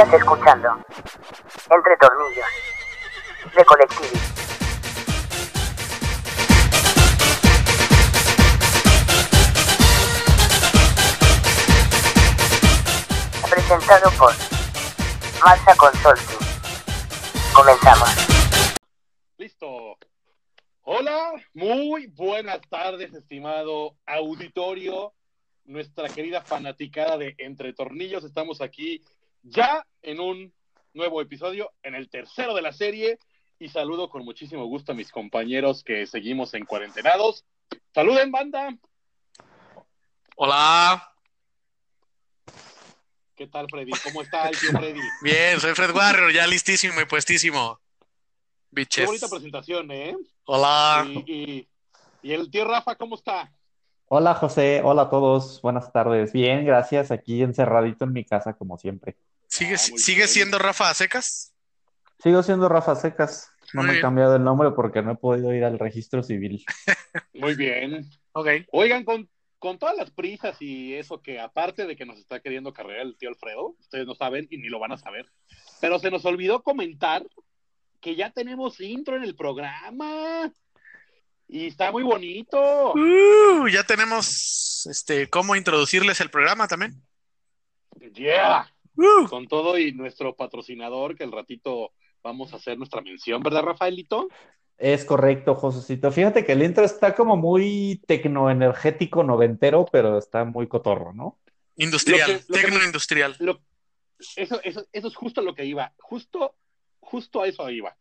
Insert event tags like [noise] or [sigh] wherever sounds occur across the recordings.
Estás escuchando Entre Tornillos de Colectivi. Presentado por Marza Consulting. Comenzamos. Listo. Hola, muy buenas tardes, estimado auditorio, nuestra querida fanaticada de Entre Tornillos. Estamos aquí ya en un nuevo episodio, en el tercero de la serie, y saludo con muchísimo gusto a mis compañeros que seguimos en cuarentenados. Saluden, banda. Hola. ¿Qué tal, Freddy? ¿Cómo está el tío Freddy? [laughs] Bien, soy Fred Warrior, ya listísimo y puestísimo. Qué Biches. bonita presentación, ¿eh? Hola. Y, y- y el tío Rafa, ¿cómo está? Hola José, hola a todos, buenas tardes. Bien, gracias, aquí encerradito en mi casa como siempre. ¿Sigues, Ah, ¿Sigue siendo Rafa secas? Sigo siendo Rafa Secas, no Muy me he cambiado el nombre porque no he podido ir al registro civil. [laughs] Muy bien. Ok. Oigan, con, con todas las prisas y eso que aparte de que nos está queriendo cargar el tío Alfredo, ustedes no saben y ni lo van a saber, pero se nos olvidó comentar que ya tenemos intro en el programa y está muy bonito. Uh, ya tenemos este cómo introducirles el programa también. Yeah. Uh, Con todo y nuestro patrocinador que el ratito vamos a hacer nuestra mención, ¿verdad, Rafaelito? Es correcto, Josecito. Fíjate que el intro está como muy tecnoenergético noventero, pero está muy cotorro, ¿no? industrial, tecnoindustrial. Eso, eso, eso es justo lo que iba, justo, justo a eso iba.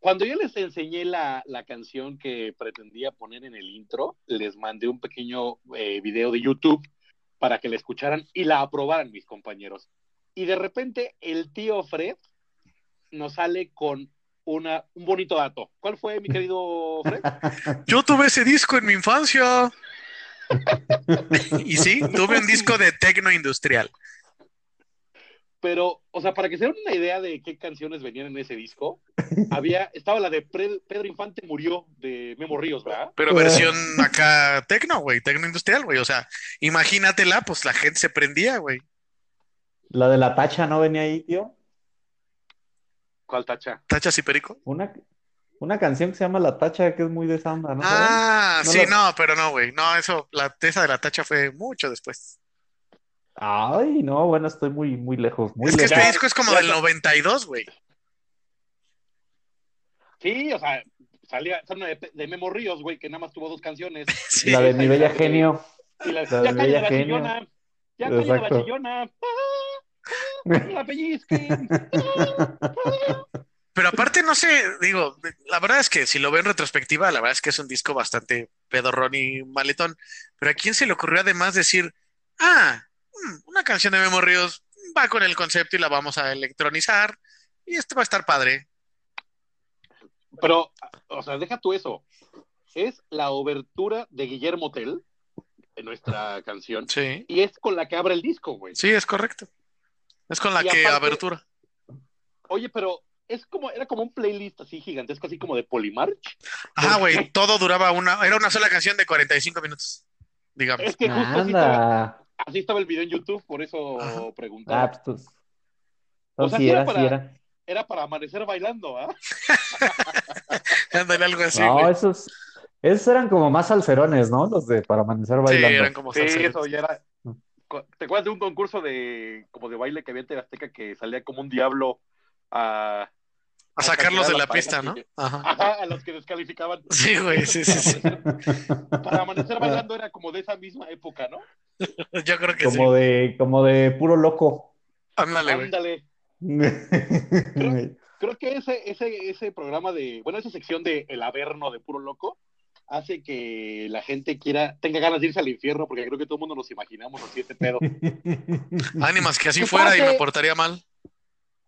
Cuando yo les enseñé la, la canción que pretendía poner en el intro, les mandé un pequeño eh, video de YouTube para que la escucharan y la aprobaran mis compañeros. Y de repente el tío Fred nos sale con una, un bonito dato. ¿Cuál fue, mi querido Fred? [laughs] Yo tuve ese disco en mi infancia. [laughs] y sí, tuve un disco de tecnoindustrial. Pero, o sea, para que se den una idea de qué canciones venían en ese disco, había, estaba la de Pedro Infante murió de Memo Ríos, ¿verdad? Pero versión acá tecno, güey, tecnoindustrial, güey. O sea, imagínatela, pues la gente se prendía, güey. La de la tacha no venía ahí, tío. ¿Cuál tacha? ¿Tachas y perico? Una, una canción que se llama La Tacha, que es muy de samba, ¿no? Ah, No sí, la- no, pero no, güey. No, eso, la esa de la tacha fue mucho después. Ay, no, bueno, estoy muy, muy lejos, muy es que lejos. este disco es como ya del está. 92, güey. Sí, o sea, salía de, de Memo Ríos, güey, que nada más tuvo dos canciones. [laughs] Sí. La de Mi Bella Genio. Y la, La ya de cállate Bella la Genio. chillona, ya cállate la Exacto. chillona. Ah, la pellizquen. Pero aparte, no sé, digo, la verdad es que si lo veo en retrospectiva, la verdad es que es un disco bastante pedorrón y maletón. Pero ¿a quién se le ocurrió además decir, ah, mm, una canción de Memo Ríos va con el concepto y la vamos a electronizar y esto va a estar padre? Pero, o sea, deja tú eso. Es la obertura de Guillermo Tell, en nuestra canción, Sí, y es con la que abre el disco, güey. sí, es correcto. Es con la Y que aparte- abertura. Oye, pero es como, era como un playlist así gigantesco, así como de Polymarch. Ajá, güey, todo duraba una, era una sola canción de 45 minutos, digamos. Es que justo así estaba, Anda. así estaba el video en YouTube, por eso Ajá. preguntaba. Ah, pues, pues. O No, sea, sí sí era era, sí para- era. Era para amanecer bailando, ¿ah? [laughs] Ándale, algo así, No, esos, esos eran como más salserones, ¿no? Los de para amanecer Sí, bailando. eran como Sí, eso ya era. ¿Te acuerdas de un concurso de como de baile que había en TV Azteca que salía como un diablo a, A sacarlos sacar de la pista, ¿no? Ajá. ajá, a los que descalificaban? Sí, güey, sí, sí, sí. [laughs] Para amanecer bailando era como de esa misma época, ¿no? [laughs] Yo creo que sí. Como de, como de puro loco. Ándale, güey. Ándale. [laughs] Creo que ese, ese, ese programa de, bueno, esa sección de El Averno de Puro Loco hace que la gente quiera, tenga ganas de irse al infierno, porque creo que todo el mundo nos imaginamos así ese pedo. [laughs] Ánimas, que así ¡Que fuera y me portaría mal.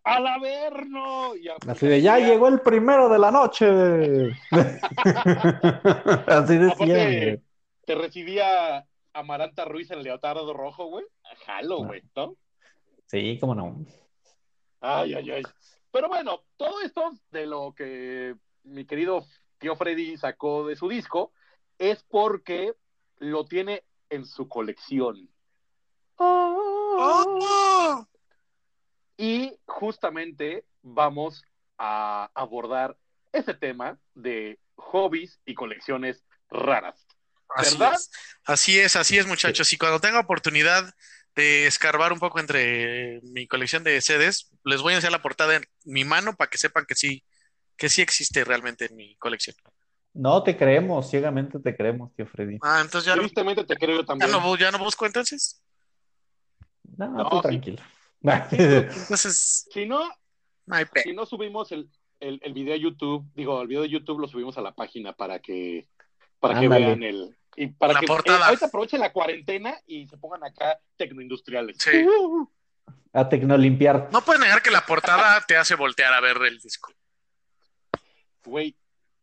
¡Al Averno! Y a- Así de, ya llegó el primero de la noche. [laughs] Así. Aparte, güey. te recibía Amaranta Ruiz en el Leotardo Rojo, güey. Jalo, güey, ¿no? Sí, cómo no. Ay, ay, ay. Pero bueno, todo esto de lo que mi querido tío Freddy sacó de su disco es porque lo tiene en su colección. ¡Oh! Y justamente vamos a abordar ese tema de hobbies y colecciones raras. Así ¿Verdad? es. Así es, así es, muchachos. Y cuando tenga oportunidad de escarbar un poco entre mi colección de CDs, les voy a enseñar la portada en mi mano para que sepan que sí, que sí existe realmente en mi colección. No te creemos, ciegamente te creemos, tío Freddy. Ah, entonces ya no, Tristemente te creo ya también. no, bu- ya no busco entonces. No, No, tú sí. tranquilo. Entonces, Si no, no si no subimos el, el, el video a YouTube, digo, el video de YouTube lo subimos a la página para que para que vean el y para La que portada. eh, ahorita aprovechen la cuarentena y se pongan acá tecnoindustriales. Sí. A tecnolimpiar. No puedes negar que la portada te hace voltear a ver el disco. Güey,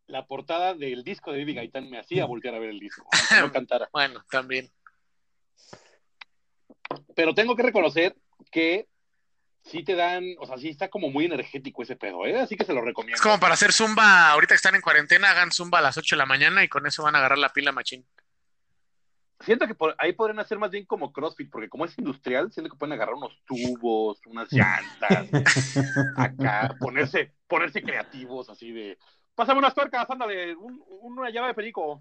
la portada del disco de Baby Gaitán me hacía voltear a ver el disco, [laughs] no cantara. Bueno, también. Pero tengo que reconocer que sí te dan, o sea, sí está como muy energético ese pedo, ¿eh? Así que se lo recomiendo. Es como para hacer zumba, ahorita que están en cuarentena, hagan zumba a las 8 de la mañana y con eso van a agarrar la pila machín. Siento que por ahí podrían hacer más bien como CrossFit, porque como es industrial, siento que pueden agarrar unos tubos, unas llantas, [laughs] acá, ponerse, ponerse creativos, así de, pásame unas tuercas, ándale, un- una llave de perico,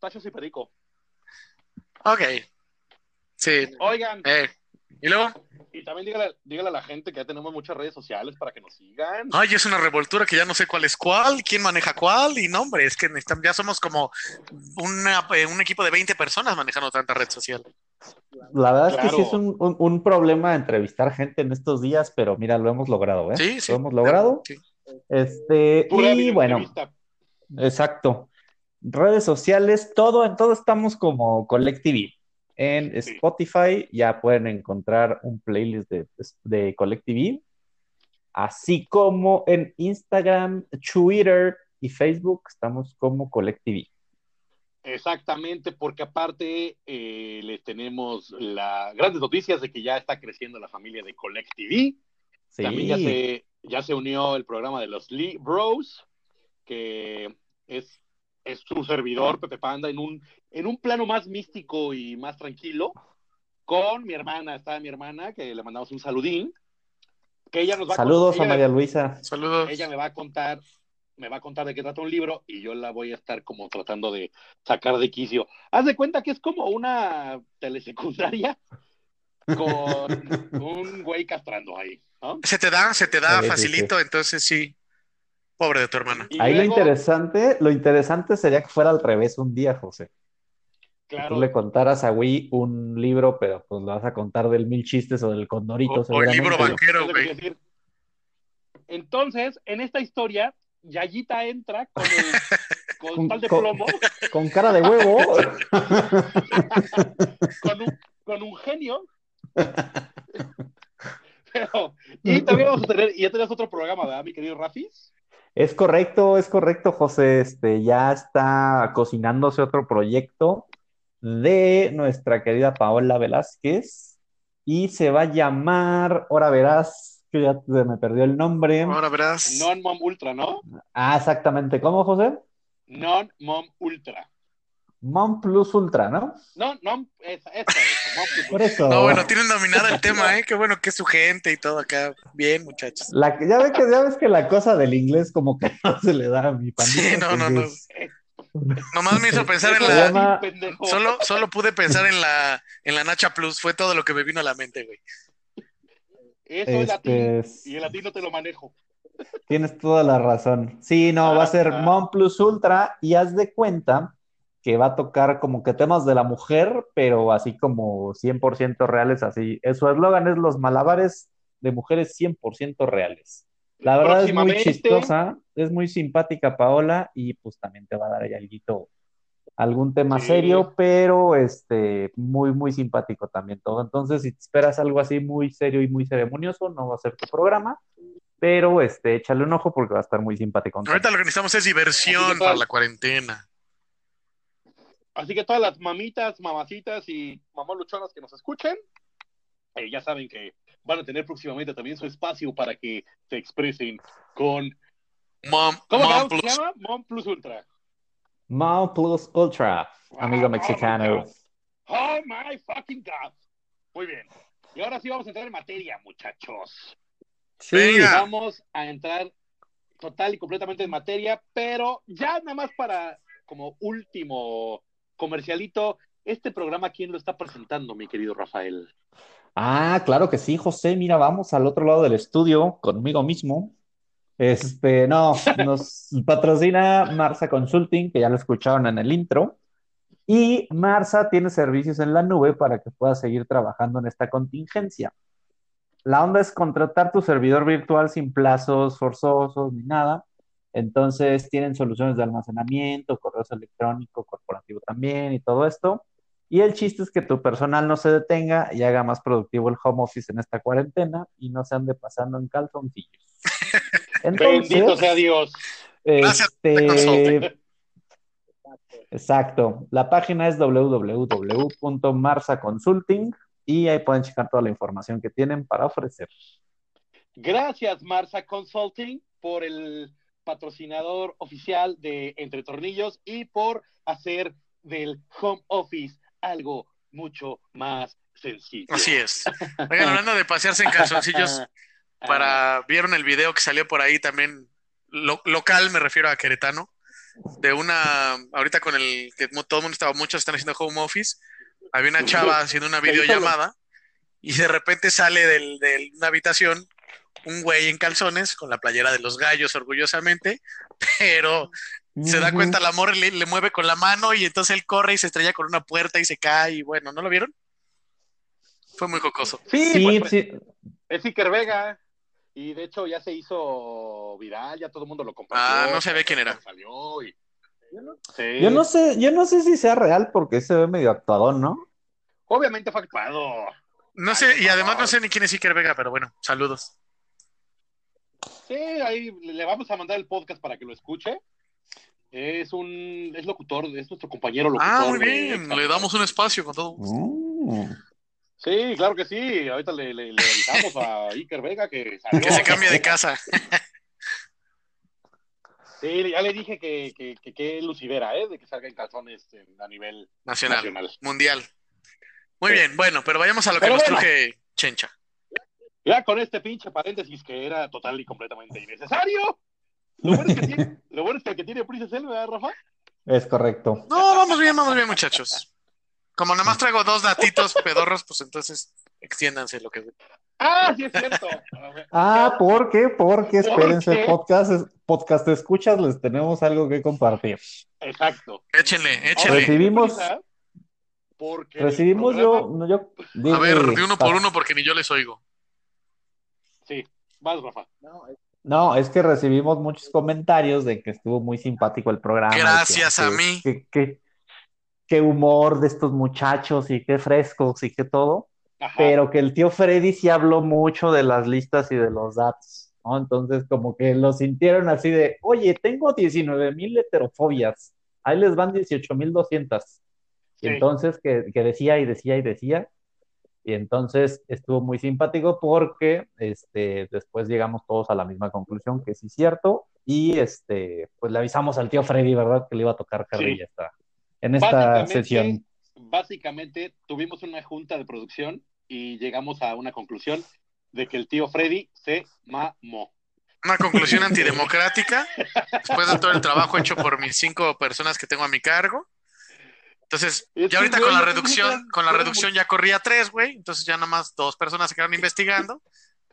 tachos y perico. Ok. Sí. Oigan, Eh, ¿Y luego? y también dígale, dígale a la gente que ya tenemos muchas redes sociales para que nos sigan. Ay, es una revoltura que ya no sé cuál es cuál, quién maneja cuál, y no, hombre, es que necesitan- ya somos como una- eh, un equipo de 20 personas manejando tanta red social. La verdad es que sí es un, un- un problema entrevistar gente en estos días, pero mira, lo hemos logrado, ¿eh? Sí, sí. Lo hemos logrado. Sí. Este, Pura y bueno, exacto. Redes sociales, todo, en todo estamos como Collective. En Sí. Spotify ya pueden encontrar un playlist de, de Collective, así como en Instagram, Twitter y Facebook estamos como Collective. Exactamente, porque aparte eh, les tenemos las grandes noticias de que ya está creciendo la familia de Collective. Sí. También ya se, ya se unió el programa de los Lee Bros, que es, es su servidor, Pepe Panda, en un, en un plano más místico y más tranquilo, con mi hermana, está mi hermana, que le mandamos un saludín, que ella nos va Saludos ella a me- María Luisa. Saludos. ella me va a contar, me va a contar de qué trata un libro y yo la voy a estar como tratando de sacar de quicio. Haz de cuenta que es como una telesecundaria con [laughs] un güey castrando ahí, ¿no? Se te da, se te da facilito, entonces sí. Pobre de tu hermana. Y Ahí luego, lo interesante, lo interesante sería que fuera al revés un día, José. claro, Tú le contaras a Wii un libro, pero pues lo vas a contar del mil chistes o del condorito, O, o el libro banquero, que güey. Entonces, en esta historia, Yayita entra con el [laughs] con Con- tal de con- plomo, [laughs] Con cara de huevo. con un, con un genio. [laughs] Pero, y también vamos a tener, y ya tenés otro programa, ¿verdad, mi querido Rafis? Es correcto, es correcto, José. Este, ya está cocinándose otro proyecto de nuestra querida Paola Velázquez y se va a llamar, ahora verás, que ya se me perdió el nombre. Ahora verás. Non Mom Ultra, ¿no? Ah, exactamente. ¿Cómo, José? Non Mom Ultra. Mom Plus Ultra, ¿no? No, no, esa, esa, esa, Mom Plus Por eso. No, bueno, tienen dominada el tema, ¿eh? Qué bueno que es su gente y todo acá. Bien, muchachos. La, ya, ves que, ya ves que la cosa del inglés como que [laughs] no se le da a mi pandita. Sí, no, no, no. [laughs] Nomás me hizo pensar en la. llama-. Solo, solo pude pensar en la, en la Nacha Plus. Fue todo lo que me vino a la mente, güey. Eso es latín, Este, y el latín no te lo manejo. Tienes toda la razón. Sí, no, va a ser Ajá. Mom Plus Ultra y haz de cuenta que va a tocar como que temas de la mujer, pero así como 100% reales, así. Su eslogan es los malabares de mujeres 100% reales. La verdad es muy chistosa, es muy simpática Paola y pues también te va a dar ahí alguito, algún tema Sí. serio, pero este, muy, muy simpático también todo. Entonces, si te esperas algo así muy serio y muy ceremonioso, no va a ser tu programa, pero este, échale un ojo porque va a estar muy simpático. Ahorita lo que necesitamos es diversión para la cuarentena. Así que todas las mamitas, mamacitas y mamás luchonas que nos escuchen, eh, ya saben que van a tener próximamente también su espacio para que se expresen con... Mom, ¿Cómo Mom Plus. se llama? Mom Plus Ultra. Mom Plus Ultra, amigo Ah, mexicano. Oh my fucking God. Muy bien. Y ahora sí vamos a entrar en materia, muchachos. Sí, Venga. Vamos a entrar total y completamente en materia, pero ya nada más para como último comercialito, este programa, ¿quién lo está presentando, mi querido Rafael? Ah, claro que sí, José. Mira, vamos al otro lado del estudio conmigo mismo. Este, no, nos [laughs] patrocina Marsa Consulting, que ya lo escucharon en el intro. Y Marsa tiene servicios en la nube para que puedas seguir trabajando en esta contingencia. La onda es contratar tu servidor virtual sin plazos forzosos ni nada. Entonces tienen soluciones de almacenamiento, correos electrónicos, corporativo también y todo esto. Y el chiste es que tu personal no se detenga y haga más productivo el home office en esta cuarentena y no se ande pasando en calzoncillos. [laughs] Bendito sea Dios. Este, exacto. La página es www.marsaconsulting y ahí pueden checar toda la información que tienen para ofrecer. Gracias, Marsa Consulting, por el patrocinador oficial de Entre Tornillos y por hacer del home office algo mucho más sencillo. Así es. Oigan, hablando de pasearse en calzoncillos, [laughs] para vieron el video que salió por ahí también lo- local, me refiero a Queretano, de una ahorita con el que todo el mundo estaba, muchos están haciendo home office, había una chava haciendo una [laughs] videollamada y de repente sale del- de una habitación un güey en calzones con la playera de los gallos orgullosamente, pero se da cuenta la morra, le, le mueve con la mano y entonces él corre y se estrella con una puerta y se cae y bueno, ¿no lo vieron? Fue muy jocoso. Sí, Sí, pues, sí. es Iker Vega. Y de hecho ya se hizo viral, ya todo el mundo lo compartió. Ah, no sabía quién era. Salió y... Sí. Yo no sé, yo no sé si sea real porque se ve medio actuadón, ¿no? Obviamente fue actuado. No sé, y además no sé ni quién es Iker Vega, pero bueno, saludos. Sí, ahí le vamos a mandar el podcast para que lo escuche. Es un es locutor, es nuestro compañero locutor. Ah, muy de- bien, le damos un espacio con todo. gusto. Mm. Sí, claro que sí. Ahorita le, le, le avisamos a Iker Vega que salió. Que se cambie de casa. [laughs] Sí, ya le dije que que, que, que lucidera, ¿eh? De que salga en calzones a nivel Nacional, nacional. mundial. Muy Sí. bien, bueno, pero vayamos a lo que Pero nos bueno. truje Chencha. Ya con este pinche paréntesis que era total y completamente innecesario. Lo bueno es que tiene, [laughs] lo bueno es que el que tiene prisa es él, ¿verdad, Rafa? Es correcto. No, vamos bien, vamos bien, muchachos. Como nada más traigo dos datitos pedorros, pues entonces extiéndanse lo que. Ah, sí es cierto. [laughs] Ah, ¿por qué? Porque espérense, qué? podcast, podcast escuchas, les tenemos algo que compartir. Exacto. Échenle, échenle. Recibimos- porque Recibimos programa- yo, no, yo, A ver, de uno por uno porque ni yo les oigo. Sí, vas, Rafa. No, es que recibimos muchos comentarios de que estuvo muy simpático el programa. que- Gracias a que- mí. que- que- qué humor de estos muchachos y qué frescos y qué todo. Ajá. pero que el tío Freddy sí habló mucho de las listas y de los datos, ¿no? Entonces, como que lo sintieron así de, oye, tengo 19 mil heterofobias, ahí les van 18 mil 200. Y Sí. entonces, que, que decía y decía y decía, y entonces estuvo muy simpático porque este, después llegamos todos a la misma conclusión, que sí es cierto, y este, pues le avisamos al tío Freddy, ¿verdad? Que le iba a tocar carrilla esta- en esta sesión. Básicamente, tuvimos una junta de producción y llegamos a una conclusión de que el tío Freddy se mamó. Una conclusión antidemocrática, después de todo el trabajo hecho por mis cinco personas que tengo a mi cargo. Entonces, Es ya ahorita con la reducción, con la reducción ya corría tres, güey. Entonces ya nada más dos personas se quedaron investigando.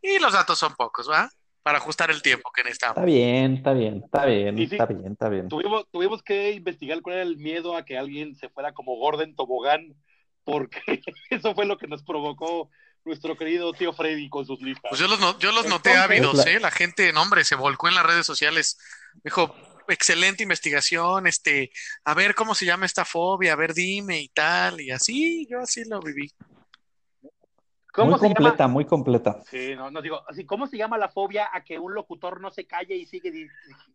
Y los datos son pocos, ¿va? Para ajustar el tiempo que necesitamos. Está bien, está bien, está bien, Y sí. está bien, está bien. Tuvimos, tuvimos que investigar cuál era el miedo a que alguien se fuera como Gordon Tobogán, porque [laughs] eso fue lo que nos provocó nuestro querido tío Freddy con sus listas. Pues yo los, no- yo los noté ávidos, ¿eh? La gente, no, hombre, se volcó en las redes sociales. Dijo, excelente investigación, este, a ver cómo se llama esta fobia, a ver, dime y tal, y así, yo así lo viví. ¿Cómo Muy se llama? completa, muy completa. Sí, no, no digo, así, ¿cómo se llama la fobia a que un locutor no se calle y sigue di-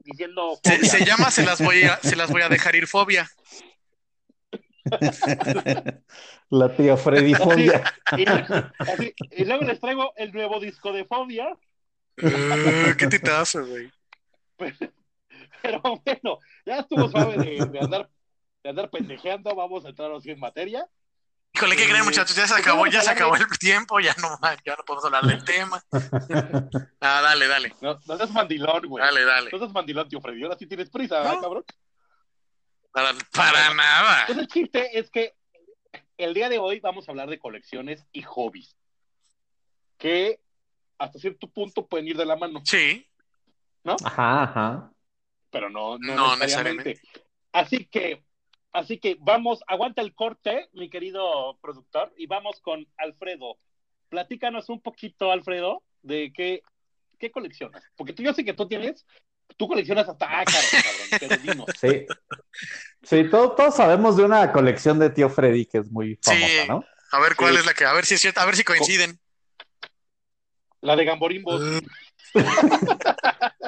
diciendo Se, fobia? se llama se las voy a, se las voy a [laughs] dejar ir fobia. [laughs] La tía Freddy Fobia. Y, luego les traigo el nuevo disco de fobia, Eh, ¿Qué titazo, güey? [laughs] pero [laughs] bueno, ya estuvo suave de, de andar, de andar pendejeando, vamos a entrar así en materia. Híjole, ¿qué creen, muchachos? Ya se Pues acabó, ya se acabó el tiempo, ya no, ya no podemos hablar del tema. [laughs] Ah, dale, dale, No, no seas mandilón, güey. dale, dale. No seas mandilón, tío Freddy. Ahora sí tienes prisa, No. ¿ah, cabrón? Para, para nada. Pues el chiste es que el día de hoy vamos a hablar de colecciones y hobbies. Que hasta cierto punto pueden ir de la mano, Sí, Ajá, ajá. Pero no, no, No necesariamente. Así que, así que vamos, aguanta el corte, mi querido productor, y vamos con Alfredo. Platícanos un poquito, Alfredo, de qué, qué coleccionas. Porque tú, yo sé que tú tienes, tú coleccionas hasta ácaros, cabrón, pero. [laughs] Sí. Sí, todo- todos sabemos de una colección de tío Freddy que es muy famosa, Sí. ¿no? a ver cuál Sí. es la que, a ver si es cierto, a ver si coinciden. La de Gamborimbos. [laughs]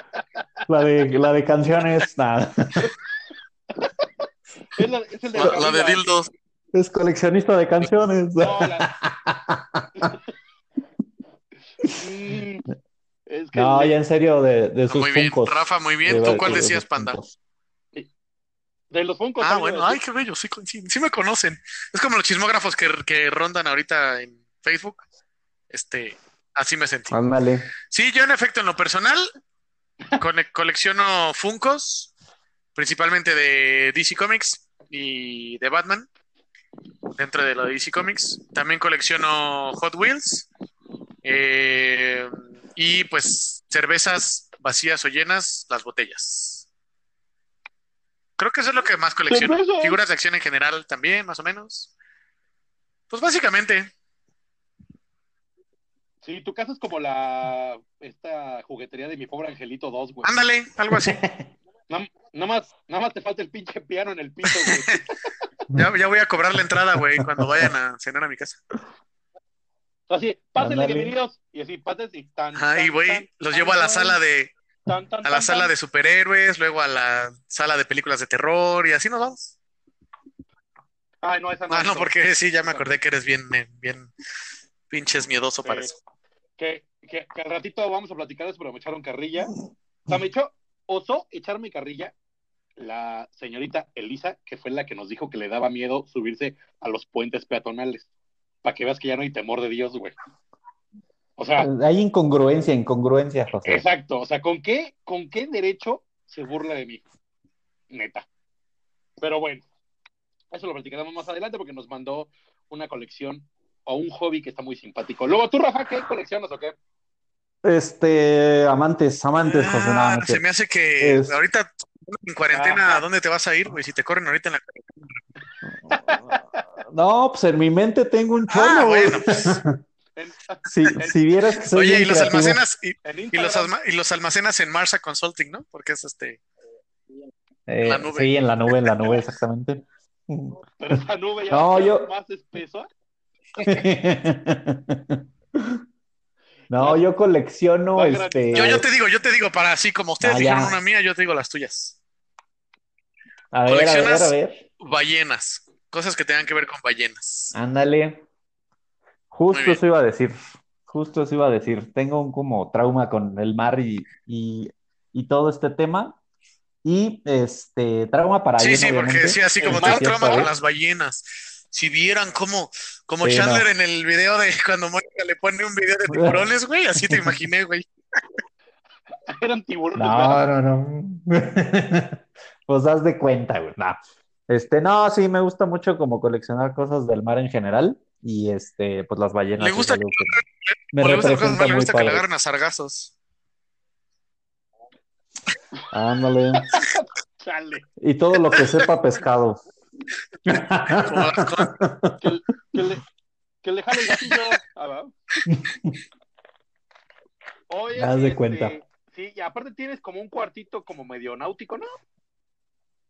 La de, la de canciones, [laughs] nada. Es, la, es el de La, la de Camila. dildos. Es coleccionista de canciones. No, la- Mm, [laughs] es que No, le- ya en serio, de, de sus Muy bien. Rafa, muy bien. ¿Tú cuál de decías, Panda? De los Funkos. Ah, bueno, ay, qué bello, sí sí me conocen. Es como los chismógrafos que, que rondan ahorita en Facebook. Este, así me sentí. Ándale. Sí, yo en efecto, en lo personal, cole- colecciono Funkos, principalmente de DC Comics y de Batman, dentro de lo de DC Comics. También colecciono Hot Wheels eh, y pues cervezas vacías o llenas, las botellas. Creo que eso es lo que más colecciono. Figuras de acción en general también, más o menos. Pues básicamente, Sí, tu casa es como la esta juguetería de mi pobre angelito 2, güey. ándale, algo así. [laughs] Nada nada más, nada más te falta el pinche piano en el piso, güey. [laughs] Ya, ya voy a cobrar la entrada, güey, cuando vayan a cenar a mi casa. Así, pásenle bienvenidos. Y así, pases y tan. Ajá, y tan, voy, tan, los tan, llevo a la sala de, tan, tan, a la tan, sala tan. de superhéroes, luego a la sala de películas de terror y así nos vamos. Ay, no, esa no. Ah, no, porque sí, ya me acordé que eres bien, eh, bien pinches miedoso para eso. Que, que, que al ratito vamos a platicar eso, pero me echaron carrilla. O sea, me echó, osó echarme carrilla la señorita Elisa, que fue la que nos dijo que le daba miedo subirse a los puentes peatonales. Para que veas que ya no hay temor de Dios, güey. O sea, Hay incongruencia, incongruencia, José. exacto. O sea, ¿con qué, ¿con qué derecho se burla de mí? Neta. Pero bueno, eso lo platicaremos más adelante porque nos mandó una colección o un hobby que está muy simpático. Luego, tú, Rafa, ¿qué coleccionas o qué? Este, amantes, amantes, José, Ah, se me hace que Es- ahorita en cuarentena. ¿a dónde te vas a ir, güey? Si te corren ahorita en la No, pues en mi mente tengo un chorro, Ah, bueno, pues. [laughs] Si, si vieras que soy Oye, y los creativo. almacenas, y, los alma- y los almacenas en Marsa Consulting, ¿no? Porque es este. Eh, la nube. Sí, en la nube, en la nube, exactamente. Pero esa nube ya No, yo- más espesa. [laughs] No, yo colecciono este. Yo, yo te digo, yo te digo, para así como ustedes Ah, dijeron ya. una mía, yo te digo las tuyas. A ver, a ver, coleccionas- a ver. Ballenas, cosas que tengan que ver con ballenas. Ándale. Justo eso iba a decir. Justo eso iba a decir. Tengo un como trauma con el mar y, y, y todo este tema. Y este, trauma para Sí, bien, sí, porque decía así como El tengo trauma con las ballenas. Si vieran cómo, como Sí, Chandler no. en el video de cuando Mónica le pone un video de [laughs] tiburones, güey, así te imaginé, güey. [laughs] Eran tiburones. No, no, no. [laughs] Pues haz de cuenta, güey. No. Este, no, sí, me gusta mucho como coleccionar cosas del mar en general. Y este, pues las ballenas. Le gusta que me le gusta, le que le agarren a sargazos. Ándale. Chale. Y todo lo que sepa pescado. Que, que le, que le jale el gatillo. Ah, Haz de este, cuenta. Sí, y aparte tienes como un cuartito como medio náutico, ¿no?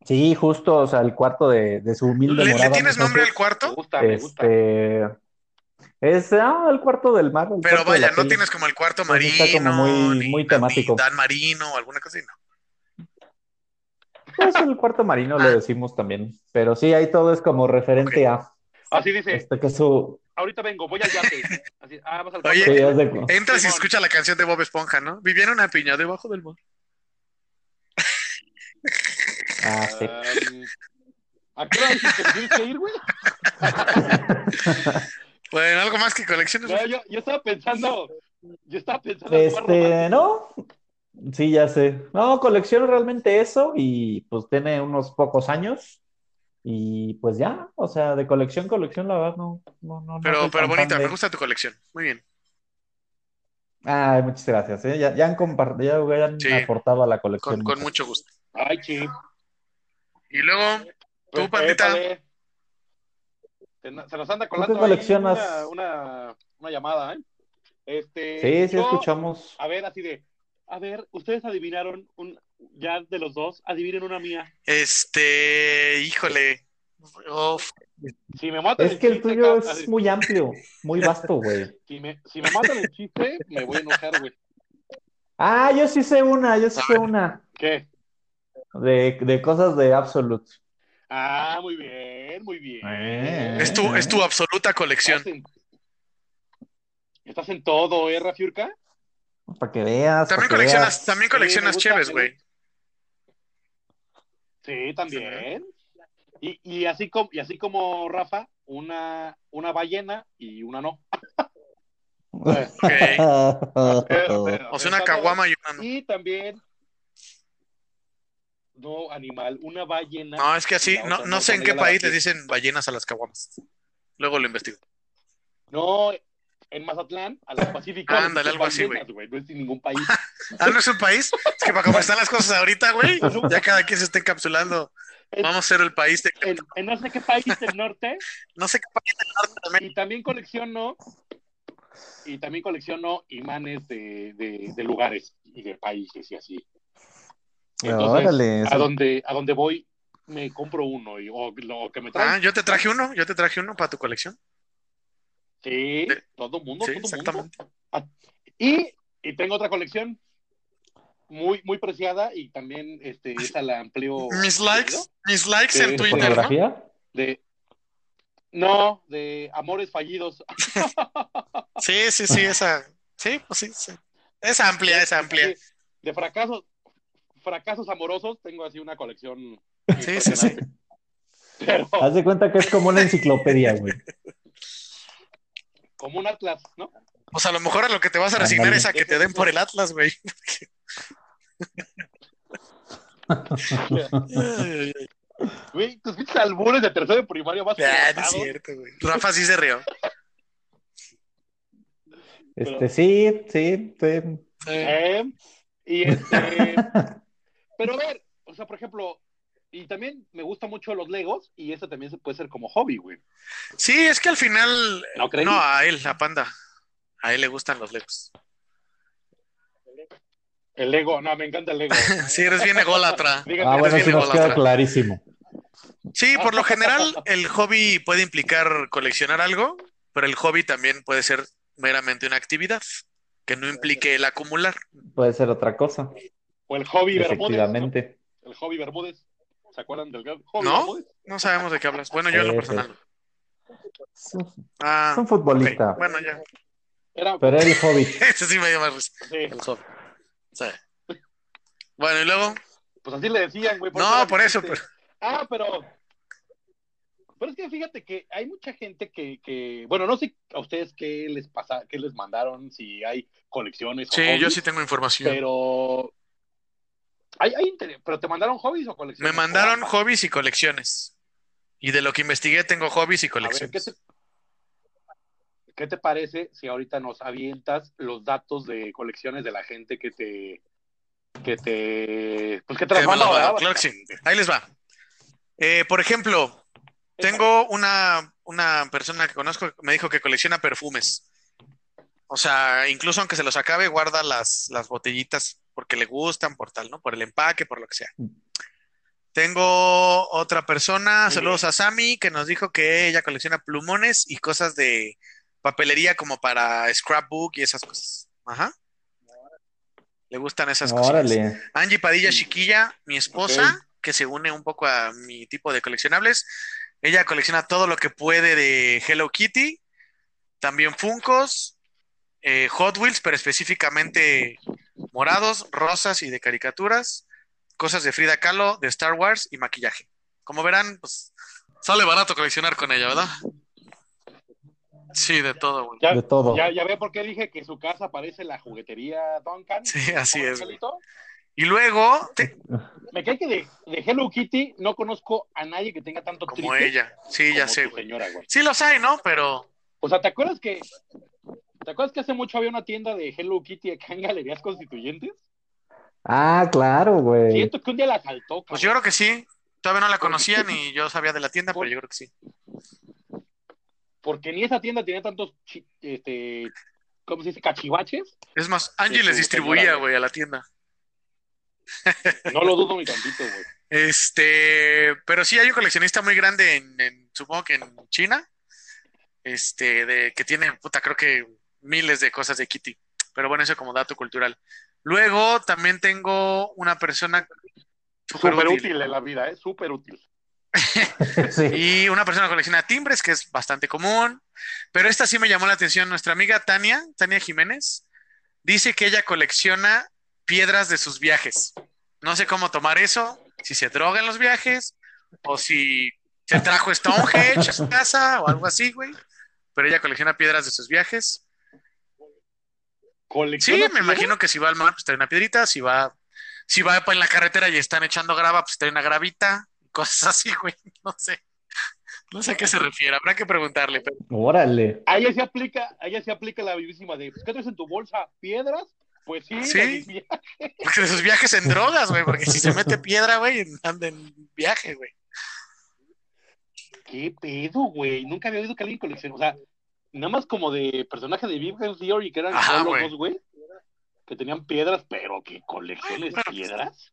Sí, justo, o sea, el cuarto de, de su humilde ¿Le, le morada. tienes nombre al muchachos. Me cuarto? gusta, me gusta. Este, es ah, el cuarto del mar. el Pero cuarto vaya, no tienes como el cuarto Pues marino, está como muy- ni- muy ni temático. Dan Marino o alguna cosa así, ¿no? Pues el cuarto marino Ah. le decimos también. Pero sí, ahí todo es como referente a Así dice, este que su. ahorita vengo, voy al yate. Así, ah, vas al Oye. Sí, de Entras y Simón. escuchas la canción de Bob Esponja, ¿no? Vivía en una piña debajo del mar. [laughs] Ah, sí. Um, ¿A qué hora que tienes que ir, güey? [laughs] Bueno, algo más que colecciones. No, yo, yo estaba pensando, yo estaba pensando Este, no, sí, ya sé. No, colecciono realmente eso y pues tiene unos pocos años y pues ya, o sea, de colección, colección, la verdad, no, no, no, Pero, pero bonita, fan me de- gusta tu colección. Muy bien. Ay, muchas gracias, ¿eh? Ya, ya han compartido, ya han Sí. aportado a la colección. Con, con mucho. gusto. Ay, sí. Y luego, Pues, tú, Pandita. épale. Se no- se nos anda colando coleccionas? una, una, una llamada, ¿eh? Este, Sí, sí, yo- escuchamos. A ver, así de, a ver, ustedes adivinaron un, ya de los dos, adivinen una mía. Este, híjole. Uf, Si me matan Es que el chiste, tuyo es muy amplio, muy [laughs] vasto, güey. si me, si me matan el chiste, me voy a enojar, güey. Ah, yo sí sé una, yo sí sé una ¿Qué? de, de cosas de Absolute. Ah, muy bien, muy bien. Eh. es tu, es tu absoluta colección. Estás en, estás en todo, ¿eh, Rafiurka? Para que veas, También que coleccionas, veas. también Sí, coleccionas cheves, me güey. Sí, también. Y, y así como, y así como Rafa, una, una ballena y una no. [laughs] O sea, una caguama y una no. Y también, no, animal, una ballena. No, es que así, no, no sé en qué país les batí. dicen ballenas a las caguamas. Luego lo investigo. No, en Mazatlán, a las Pacíficas. Ándale, algo así, No es en ningún país. [laughs] Ah, ¿no es un país? Es que para cómo están las cosas ahorita, güey, ya cada quien se está encapsulando. Vamos a ser el país de... En, en no sé qué país del norte. [laughs] No sé qué país del norte México. Y también colecciono. Y también colecciono imanes de, de, de lugares y de países y así. Entonces, Órale, a donde, a donde voy, me compro uno y, o lo que me traen. Ah, yo te traje uno, yo te traje uno para tu colección. Sí, de- todo mundo, Sí, todo exactamente. mundo. Y, y tengo otra colección muy, muy preciada y también este, esa la amplío. Mis likes, mis likes en Twitter, ¿no? ¿Fotografía? De, no, de amores fallidos. [laughs] Sí, sí, sí, esa. Sí, pues sí, sí. Es amplia, es amplia. De, de fracasos, fracasos amorosos, tengo así una colección. Sí, sí, sí. Pero Haz de cuenta que es como una enciclopedia, güey. [laughs] como un atlas, ¿no? Pues a lo mejor a lo que te vas a resignar es a que te den por el Atlas, güey. [laughs] Güey, tus pinches albures de tercero de primaria más Ah, no es cierto, güey. Rafa sí se rió. Este, sí, sí, sí. Sí. Eh, y este, [laughs] pero a ver, o sea, por ejemplo, y también me gustan mucho los Legos y eso también se puede ser como hobby, güey. Sí, es que al final. ¿No crees? No, a él, a Panda. A él le gustan los Legos. El Lego, no, me encanta el Lego. [laughs] Sí, eres bien ególatra. [laughs] Díganme, Ah, bueno, sí nos queda clarísimo. Sí, por lo general, el hobby puede implicar coleccionar algo, pero el hobby también puede ser meramente una actividad que no implique el acumular. Puede ser otra cosa, o el hobby Bermúdez. efectivamente. ¿no? El hobby Bermúdez. ¿Se acuerdan del ¿No? No sabemos de qué hablas. Bueno, yo en lo personal. Es un, Ah, es un futbolista. Bueno, ya. Era, pero el hobbit. [laughs] Ese sí me dio más risa. sí, El. Sí. Bueno, y luego. pues así le decían, güey. No, era por eso. pero- Ah, pero. Pero es que fíjate que hay mucha gente que, que, bueno, no sé a ustedes qué les pasa, qué les mandaron, si hay colecciones o Sí, yo hobbies, sí tengo información. pero hay, hay inter- pero te mandaron hobbies o colecciones. Me mandaron hobbies y colecciones. Y de lo que investigué tengo hobbies y A ver, ¿qué colecciones. te, ¿qué te parece si ahorita nos avientas los datos de colecciones de la gente que te que te pues que te las manda, claro que sí. Ahí les va. Eh, por ejemplo, tengo una, una persona que conozco que me dijo que colecciona perfumes. O sea, incluso aunque se los acabe, guarda las, las botellitas porque le gustan, por tal, ¿no? Por el empaque, por lo que sea. Tengo otra persona, Muy saludos a Sammy, que nos dijo que ella colecciona plumones y cosas de papelería como para scrapbook y esas cosas. Ajá. Le gustan esas cosas. Órale. Angie Padilla Chiquilla, mi esposa, Ok. que se une un poco a mi tipo de coleccionables. Ella colecciona todo lo que puede de Hello Kitty, también Funkos, eh, Hot Wheels, pero específicamente morados, rosas y de caricaturas, cosas de Frida Kahlo, de Star Wars y maquillaje. Como verán, pues sale barato coleccionar con ella, ¿verdad? Sí, de todo, güey. Ya, De todo. ya, ya ve por qué dije que su casa parece la juguetería Duncan. Sí, así ¿Con es. Angelito? Y luego, te- Me cae que de, de Hello Kitty no conozco a nadie que tenga tanto como ella. Sí, ya sé, tu güey. señora, güey. Sí los hay, ¿no? Pero O sea, ¿te acuerdas que ¿te acuerdas que hace mucho había una tienda de Hello Kitty acá en Galerías Constituyentes? Ah, claro, güey. Siento que un día la saltó, pues yo creo que sí. Todavía no la conocía ni yo sabía de la tienda, pero yo creo que sí. Porque ni esa tienda tenía tantos este ¿cómo se dice? cachivaches. Es más, Angie Sí, les distribuía, güey, a la tienda. No lo dudo ni tantito, güey. Este, pero sí hay un coleccionista muy grande en, en- supongo que en China, este, de que tiene, puta, creo que miles de cosas de Kitty. Pero bueno, eso como dato cultural. Luego también tengo una persona súper útil. útil en la vida, ¿eh? Súper útil. [laughs] Sí. Y una persona que colecciona timbres, que es bastante común. Pero esta sí me llamó la atención. Nuestra amiga Tania, Tania Jiménez, dice que ella colecciona piedras de sus viajes. No sé cómo tomar eso, si se droga en los viajes o si se trajo [laughs] Stonehenge a su casa o algo así, güey. Pero ella colecciona piedras de sus viajes. Sí, ¿Colecciona me piedras? imagino que si va al mar, pues trae una piedrita. Si va, si va en la carretera y están echando grava, pues trae una gravita. Cosas así, [laughs] güey. No sé. No sé a qué se refiere. Habrá que preguntarle. Pero... Órale. A ella se aplica, a ella se aplica la vivísima de ¿qué traes en tu bolsa? ¿Piedras? Pues sí, Sí. de. Porque de sus viajes en drogas, güey. Porque si se [laughs] mete piedra, güey, anda en viaje, güey. ¿Qué pedo, güey? Nunca había oído que alguien coleccione. O sea, nada más como de personaje de Big Bang Theory, que eran Ajá, güey. dos, güey. Que tenían piedras, pero que colecciones Bueno. piedras.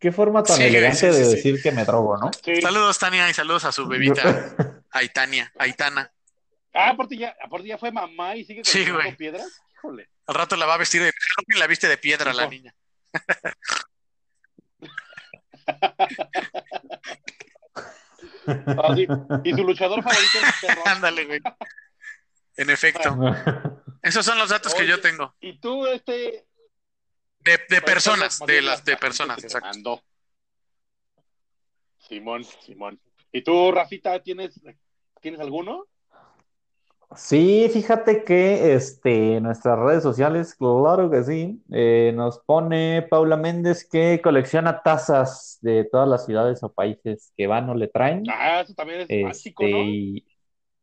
Qué forma tan Sí, elegante sí, de sí, decir que me drogo, ¿no? Sí. Saludos, Tania, y saludos a su bebita, [laughs] Aitania, Aitana. Ah, aparte ya, aparte ya fue mamá y sigue güey. piedras. Híjole. Al rato la va a vestir de la viste de piedra la niña. [laughs] Ah, sí. Y su luchador favorito es. [laughs] Ándale, güey. En efecto. Esos son los datos que yo tengo. Y tú, este. De, de personas, de las de personas, exacto. Simón, Simón. ¿Y tú, Rafita, tienes, tienes alguno? Sí, fíjate que este, en nuestras redes sociales, claro que sí, eh, nos pone Paula Méndez que colecciona tazas de todas las ciudades o países que van o le traen. Ah, eso también es Este, básico, ¿no? y-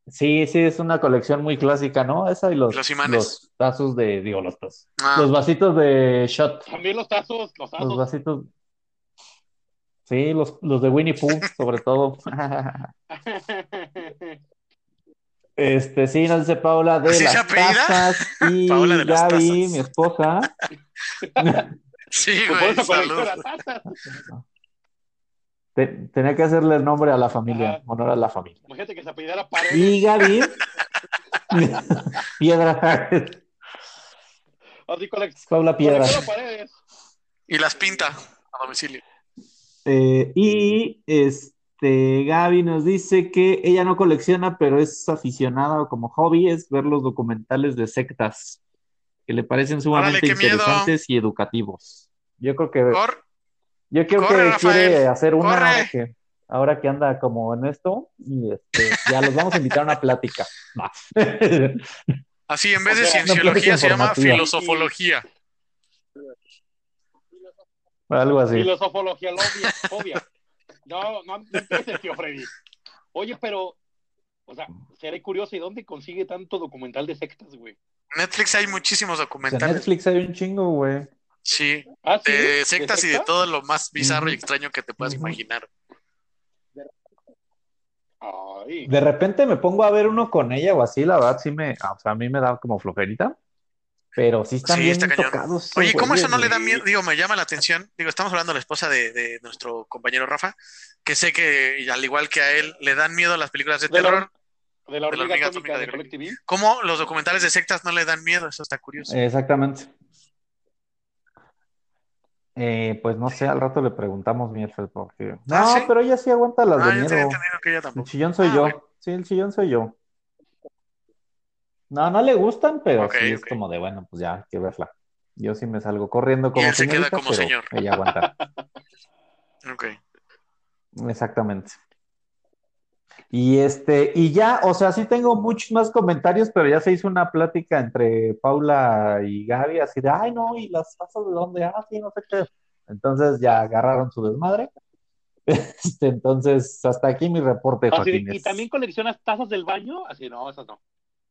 sí, sí, es una colección muy clásica, ¿no? Esa y los, Los imanes. los tazos de, digo, los tazos, Ah, los vasitos de shot, También los tazos, los los tazos. vasitos, sí, los, los de Winnie Pooh, sobre todo. [laughs] Este, sí, nos dice Paula de ¿Así se las tazas [laughs] y Paula de las Gaby, tazas. mi esposa, sí, güey, eso salud. colecciona tazas. te- tenía que hacerle el nombre a la familia, honor a la familia. Imagínate que se apellidara Paredes. Y Gaby, [laughs] Piedra, Paula Piedra. Y las pinta a domicilio. Eh, y este Gaby nos dice que ella no colecciona, pero es aficionada o como hobby es ver los documentales de sectas, que le parecen sumamente miedo. interesantes y educativos. Yo creo que Cor, Yo creo Corre, que Rafael, quiere hacer una ahora que, ahora que anda como en esto, y este, ya los vamos a invitar a una plática. [laughs] Así en vez O de sea, cienciología se llama filosofología. Algo así. Filosofología, fobia. No, no, no empieces, tío Freddy. Oye, pero, o sea, seré curioso, ¿y dónde consigue tanto documental de sectas, güey? Netflix hay muchísimos Pues en documentales. Netflix hay un chingo, güey. Sí, Ah, sí. de sectas y de todo lo más bizarro y extraño que te puedas imaginar. Ay, De repente me pongo a ver uno con ella o así, la verdad sí me, o sea, a mí me da como flojerita, pero sí están Sí, bien está cañón. tocados. Oye, ¿cómo eso no le da miedo? Digo, me llama la atención. Digo, estamos hablando de la esposa de, de nuestro compañero Rafa, que sé que, al igual que a él, le dan miedo las películas de De la- terror. de la de la hormiga hormiga atómica atómica de de Collect TV. ¿Cómo los documentales de sectas no le dan miedo? Eso está curioso. Exactamente. Eh, pues no sé, al rato le preguntamos, Mierfeld, porque... No, Ah, ¿sí? pero ella sí aguanta las Ah, de miedo. que ella El chillón soy Ah, yo. bueno. Sí, el chillón soy yo. No, no le gustan, pero sí es como de, bueno, pues ya hay que verla. Yo sí me salgo corriendo como él se queda como pero señor. ella aguanta. [laughs] Ok. Exactamente. Y este, y ya, o sea, sí tengo muchos más comentarios, pero ya se hizo una plática entre Paula y Gaby, así de, ay, no, y las tazas de dónde, ah, sí, no sé qué. Entonces ya agarraron su desmadre. [laughs] Este, entonces, hasta aquí mi reporte, Joaquín. y también coleccionas tazas del baño, así no, esas no.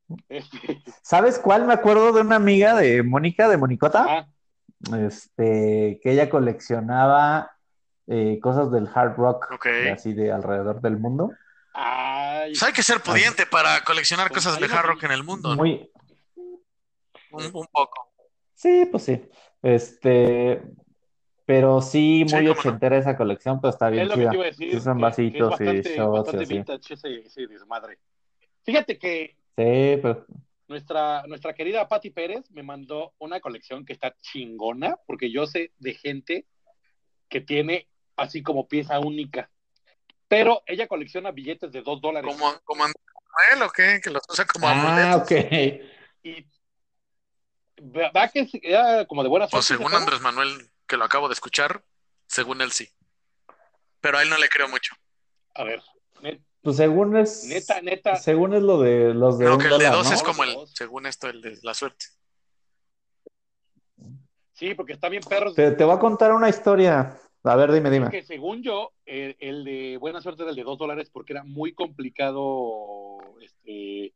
[laughs] ¿Sabes cuál? Me acuerdo de una amiga de Mónica, de Monicota, ah, este, que ella coleccionaba eh, cosas del hard rock, Ok. de así de alrededor del mundo. ay, Pues hay que ser pudiente para coleccionar Pues cosas de hard rock en el mundo, ¿no? Muy, Un, un poco. sí, pues sí. Este, pero sí, Sí, muy no. ochentera esa colección, pero está bien es lo que chida. te iba a decir. Sí, son que- vasitos que es bastante, y shots y bastante así. vintage ese, ese desmadre. Fíjate que Sí, pero nuestra, nuestra querida Patti Pérez me mandó una colección que está chingona, porque yo sé de gente que tiene así como pieza única. Pero ella colecciona billetes de dos dólares. ¿Como, como Andrés Manuel o qué? Que los usa como Ah, amuletos. ok. Y va que es- era como de buena Pues suerte. según ¿no? Andrés Manuel, que lo acabo de escuchar, según él sí. Pero a él no le creo mucho. A ver, Pues según es, neta, neta. según es lo de los de Creo que el de dos ¿no? es como el, según esto, el de la suerte. Sí, porque está bien perros. Te, te voy a contar una historia. A ver, dime, dime. Que según yo, el, el de buena suerte era el de dos dólares porque era muy complicado, este,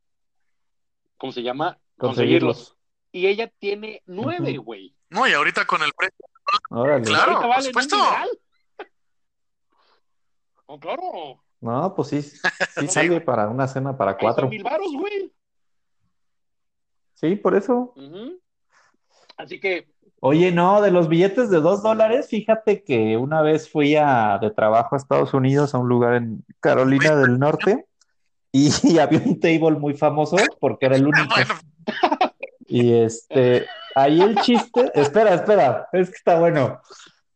¿cómo se llama? Conseguirlos. Y ella tiene nueve, güey. No, y ahorita con el precio. Órale. Claro, Ahorita por supuesto. dineral. [laughs] Oh, claro. No, pues sí, [laughs] sí sale para una cena para cuatro. son mil varos, güey. Sí, por eso. Así que, Oye, no, de los billetes de dos dólares, fíjate que una vez fui a, de trabajo a Estados Unidos, a un lugar en Carolina del Norte, y, [laughs] había un table muy famoso porque era el único. Bueno, Y este, ahí el chiste, espera, espera, es que está bueno.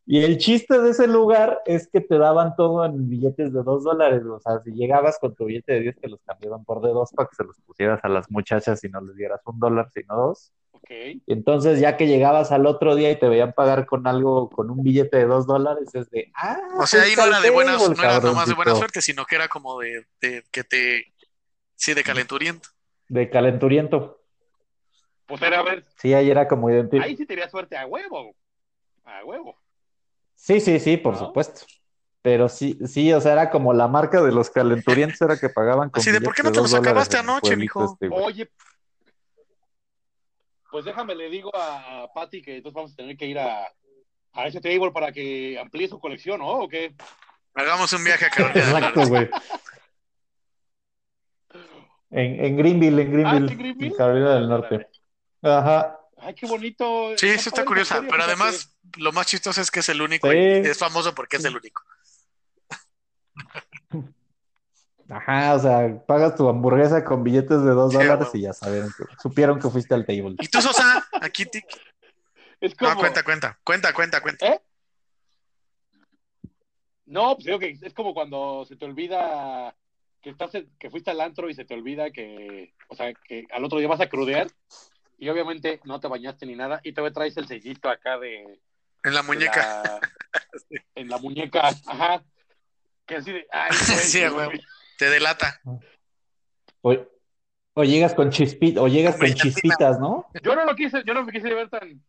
Y el chiste de ese lugar es que te daban todo en billetes de dos dólares. O sea, si llegabas con tu billete de 10, te los cambiaban por de dos para que se los pusieras a las muchachas y no les dieras un dólar, sino dos. ok. Y entonces, ya que llegabas al otro día y te veían pagar con algo, con un billete de dos dólares, es de, ah, o sea, ahí no era de buena, table, no era nomás de buena cabroncito". suerte, sino que era como de, de que te, sí, de calenturiento. De calenturiento. Pues era, a ver, Sí, ahí era como identi- ahí sí tenía suerte a huevo. A huevo. Sí, sí, sí, por ¿No? supuesto. Pero sí, sí, o sea, era como la marca de los calenturientos, era que pagaban con Así de, ¿por qué no te los acabaste anoche, mijo? este. Oye, pues déjame, le digo a, Patty que entonces vamos a tener que ir a, a ese table para que amplíe su colección, ¿no? ¿O qué? Hagamos un viaje a Carolina del Exacto, Norte. güey. En, en Greenville, en Greenville, Ah, ¿sí, Greenville? en Carolina del Norte. Ajá. Ay, qué bonito. Sí, sí está esa historia, pero además lo más chistoso es que es el único Sí. y es famoso porque es el único. Ajá, o sea, pagas tu hamburguesa con billetes de dos Sí, dólares y ya sabieron que, supieron que fuiste al table. ¿Y tú, Sosa? Aquí te... Es como... No, cuenta, cuenta, cuenta, cuenta, cuenta. ¿Eh? No, pues digo que es como cuando se te olvida que estás que fuiste al antro y se te olvida que, o sea, que al otro día vas a crudear y obviamente no te bañaste ni nada y te traes el sellito acá de, En la muñeca. la- [laughs] en la muñeca, ajá, que así de, ay, [laughs] güey, Sí, güey. Te delata. O, o llegas con chispitas, o llegas Con chispitas, ¿no? Yo no lo quise, yo no me quise ver tan,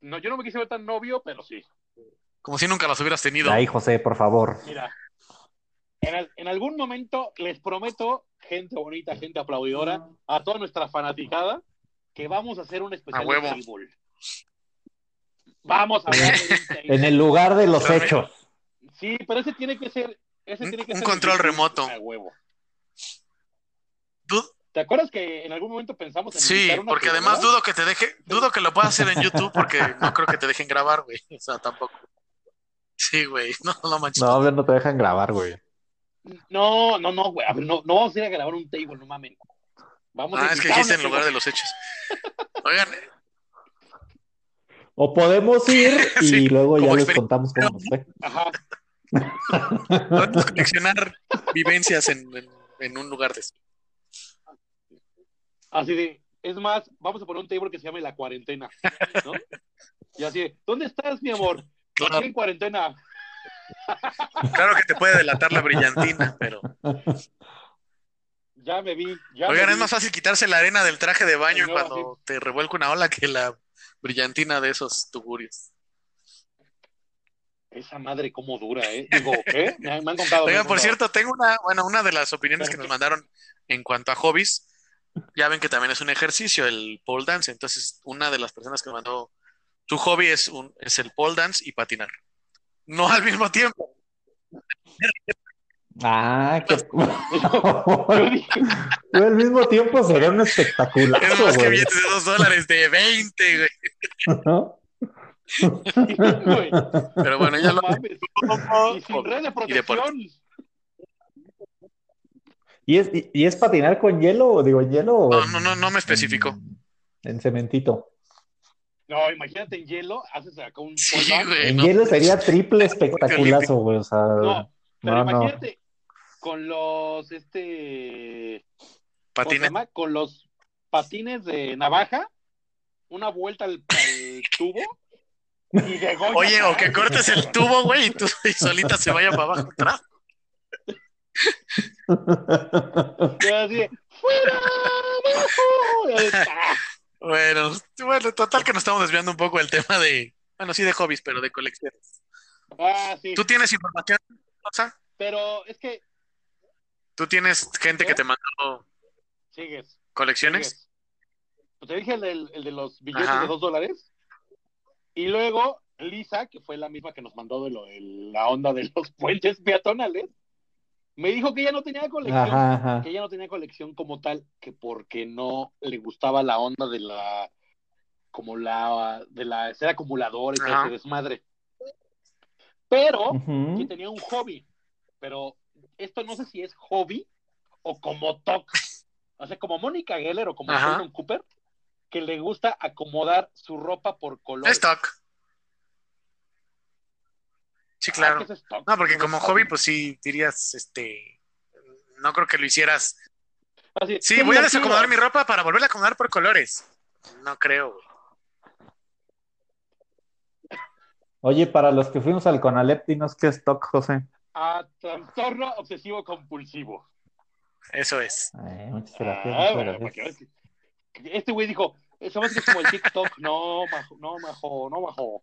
no, yo no me quise ver tan novio, pero sí. Como si nunca los hubieras tenido. Ay, José, por favor. Mira, en, en algún momento les prometo, gente bonita, gente aplaudidora, a toda nuestra fanaticada, que vamos a hacer un especial A huevo. de. Vamos a hablar de. [laughs] En el lugar de los hechos. Sí, pero ese tiene que ser. Ese Un- tiene que un ser control remoto. A huevo. ¿Te acuerdas que en algún momento pensamos en Sí, porque además dudo que te deje, dudo que lo puedas hacer en [laughs] YouTube porque no creo que te dejen grabar, güey. O sea, tampoco. Sí, güey. [laughs] No, no manches. No, no te dejan grabar, güey. No, no, no, güey. A ver, no, no vamos a ir a grabar un table, no mamen. Vamos a Ah, es que dijiste en lugar de los hechos. Oigan, O podemos ir [laughs] y Sí, luego ya les contamos cómo nos fue. [laughs] Ajá. podemos coleccionar vivencias en, en, en un lugar de eso. Así de, es más, vamos a poner un table que se llame La Cuarentena, ¿no? Y así de, ¿dónde estás, mi amor? Claro. Aquí en cuarentena. Claro que te puede delatar la brillantina, pero. Ya me vi. Ya Oigan, me es vi. más fácil quitarse la arena del traje de baño No, cuando te revuelca una ola que la brillantina de esos tuburios. Esa madre cómo dura, ¿eh? Digo, ¿qué? Me han, me han contado. me Oigan, han por contado. cierto, tengo una, bueno, una de las opiniones que ¿Pero nos mandaron en cuanto a hobbies. Ya ven que también es un ejercicio el pole dance. Entonces, una de las personas que me mandó, tu hobby es un, es el pole dance y patinar. No al mismo tiempo. Ah, que [laughs] Yo al mismo tiempo sería un espectacular. Es más que billetes de dos dólares de 20, güey. güey, Pero bueno, ya no lo mames. [laughs] Y sin red de protección. ¿Y es, y, y es patinar con hielo? o Digo, ¿en hielo? No, no, no, no me especificó. En, en cementito. No, imagínate en hielo, haces acá un Sí, güey. En no. hielo sería triple espectaculazo, güey. O sea, No, pero no, no. imagínate con los este ¿cómo se Patines. Con los patines de navaja, una vuelta al, al tubo y de. Oye, o que cortes el tubo, güey, y tú [laughs] y solita se vaya para abajo atrás. Así ¡Fuera! está. Bueno, bueno, total que nos estamos desviando un poco del tema de, bueno, sí de hobbies, pero de colecciones. Ah, sí. ¿Tú tienes información, Rosa? Pero es que ¿Tú tienes gente que te mandó sigues. colecciones? sigues. Pues te dije el, del- el de los billetes Ajá. de dos dólares. Y luego Lisa, que fue la misma que nos mandó de lo de la onda de los [laughs] puentes peatonales, me dijo que ella no tenía colección. Ajá, ajá. que ella no tenía colección como tal, que porque no le gustaba la onda de la como la de la ser acumulador y todo ese desmadre. Pero sí tenía un hobby, pero esto no sé si es hobby o como TOC. O sea, como Mónica Geller o como. Sheldon Cooper, que le gusta acomodar su ropa por color. Stock. Sí, claro. Ah, ¿qué es stock? No, porque ¿Qué es como hobby, pues sí dirías, este, no creo que lo hicieras. Así, Sí, voy a desacomodar mi ropa para volverla a acomodar por colores. No creo, güey. Oye, para los que fuimos al Conalep, dinos qué stock, José. Ah, trastorno obsesivo compulsivo. Eso es. Ay, muchas gracias. Ah, muchas gracias. que- Este güey dijo, eso va a ser como el TikTok. [laughs] No, majo, no, majo, no, majo.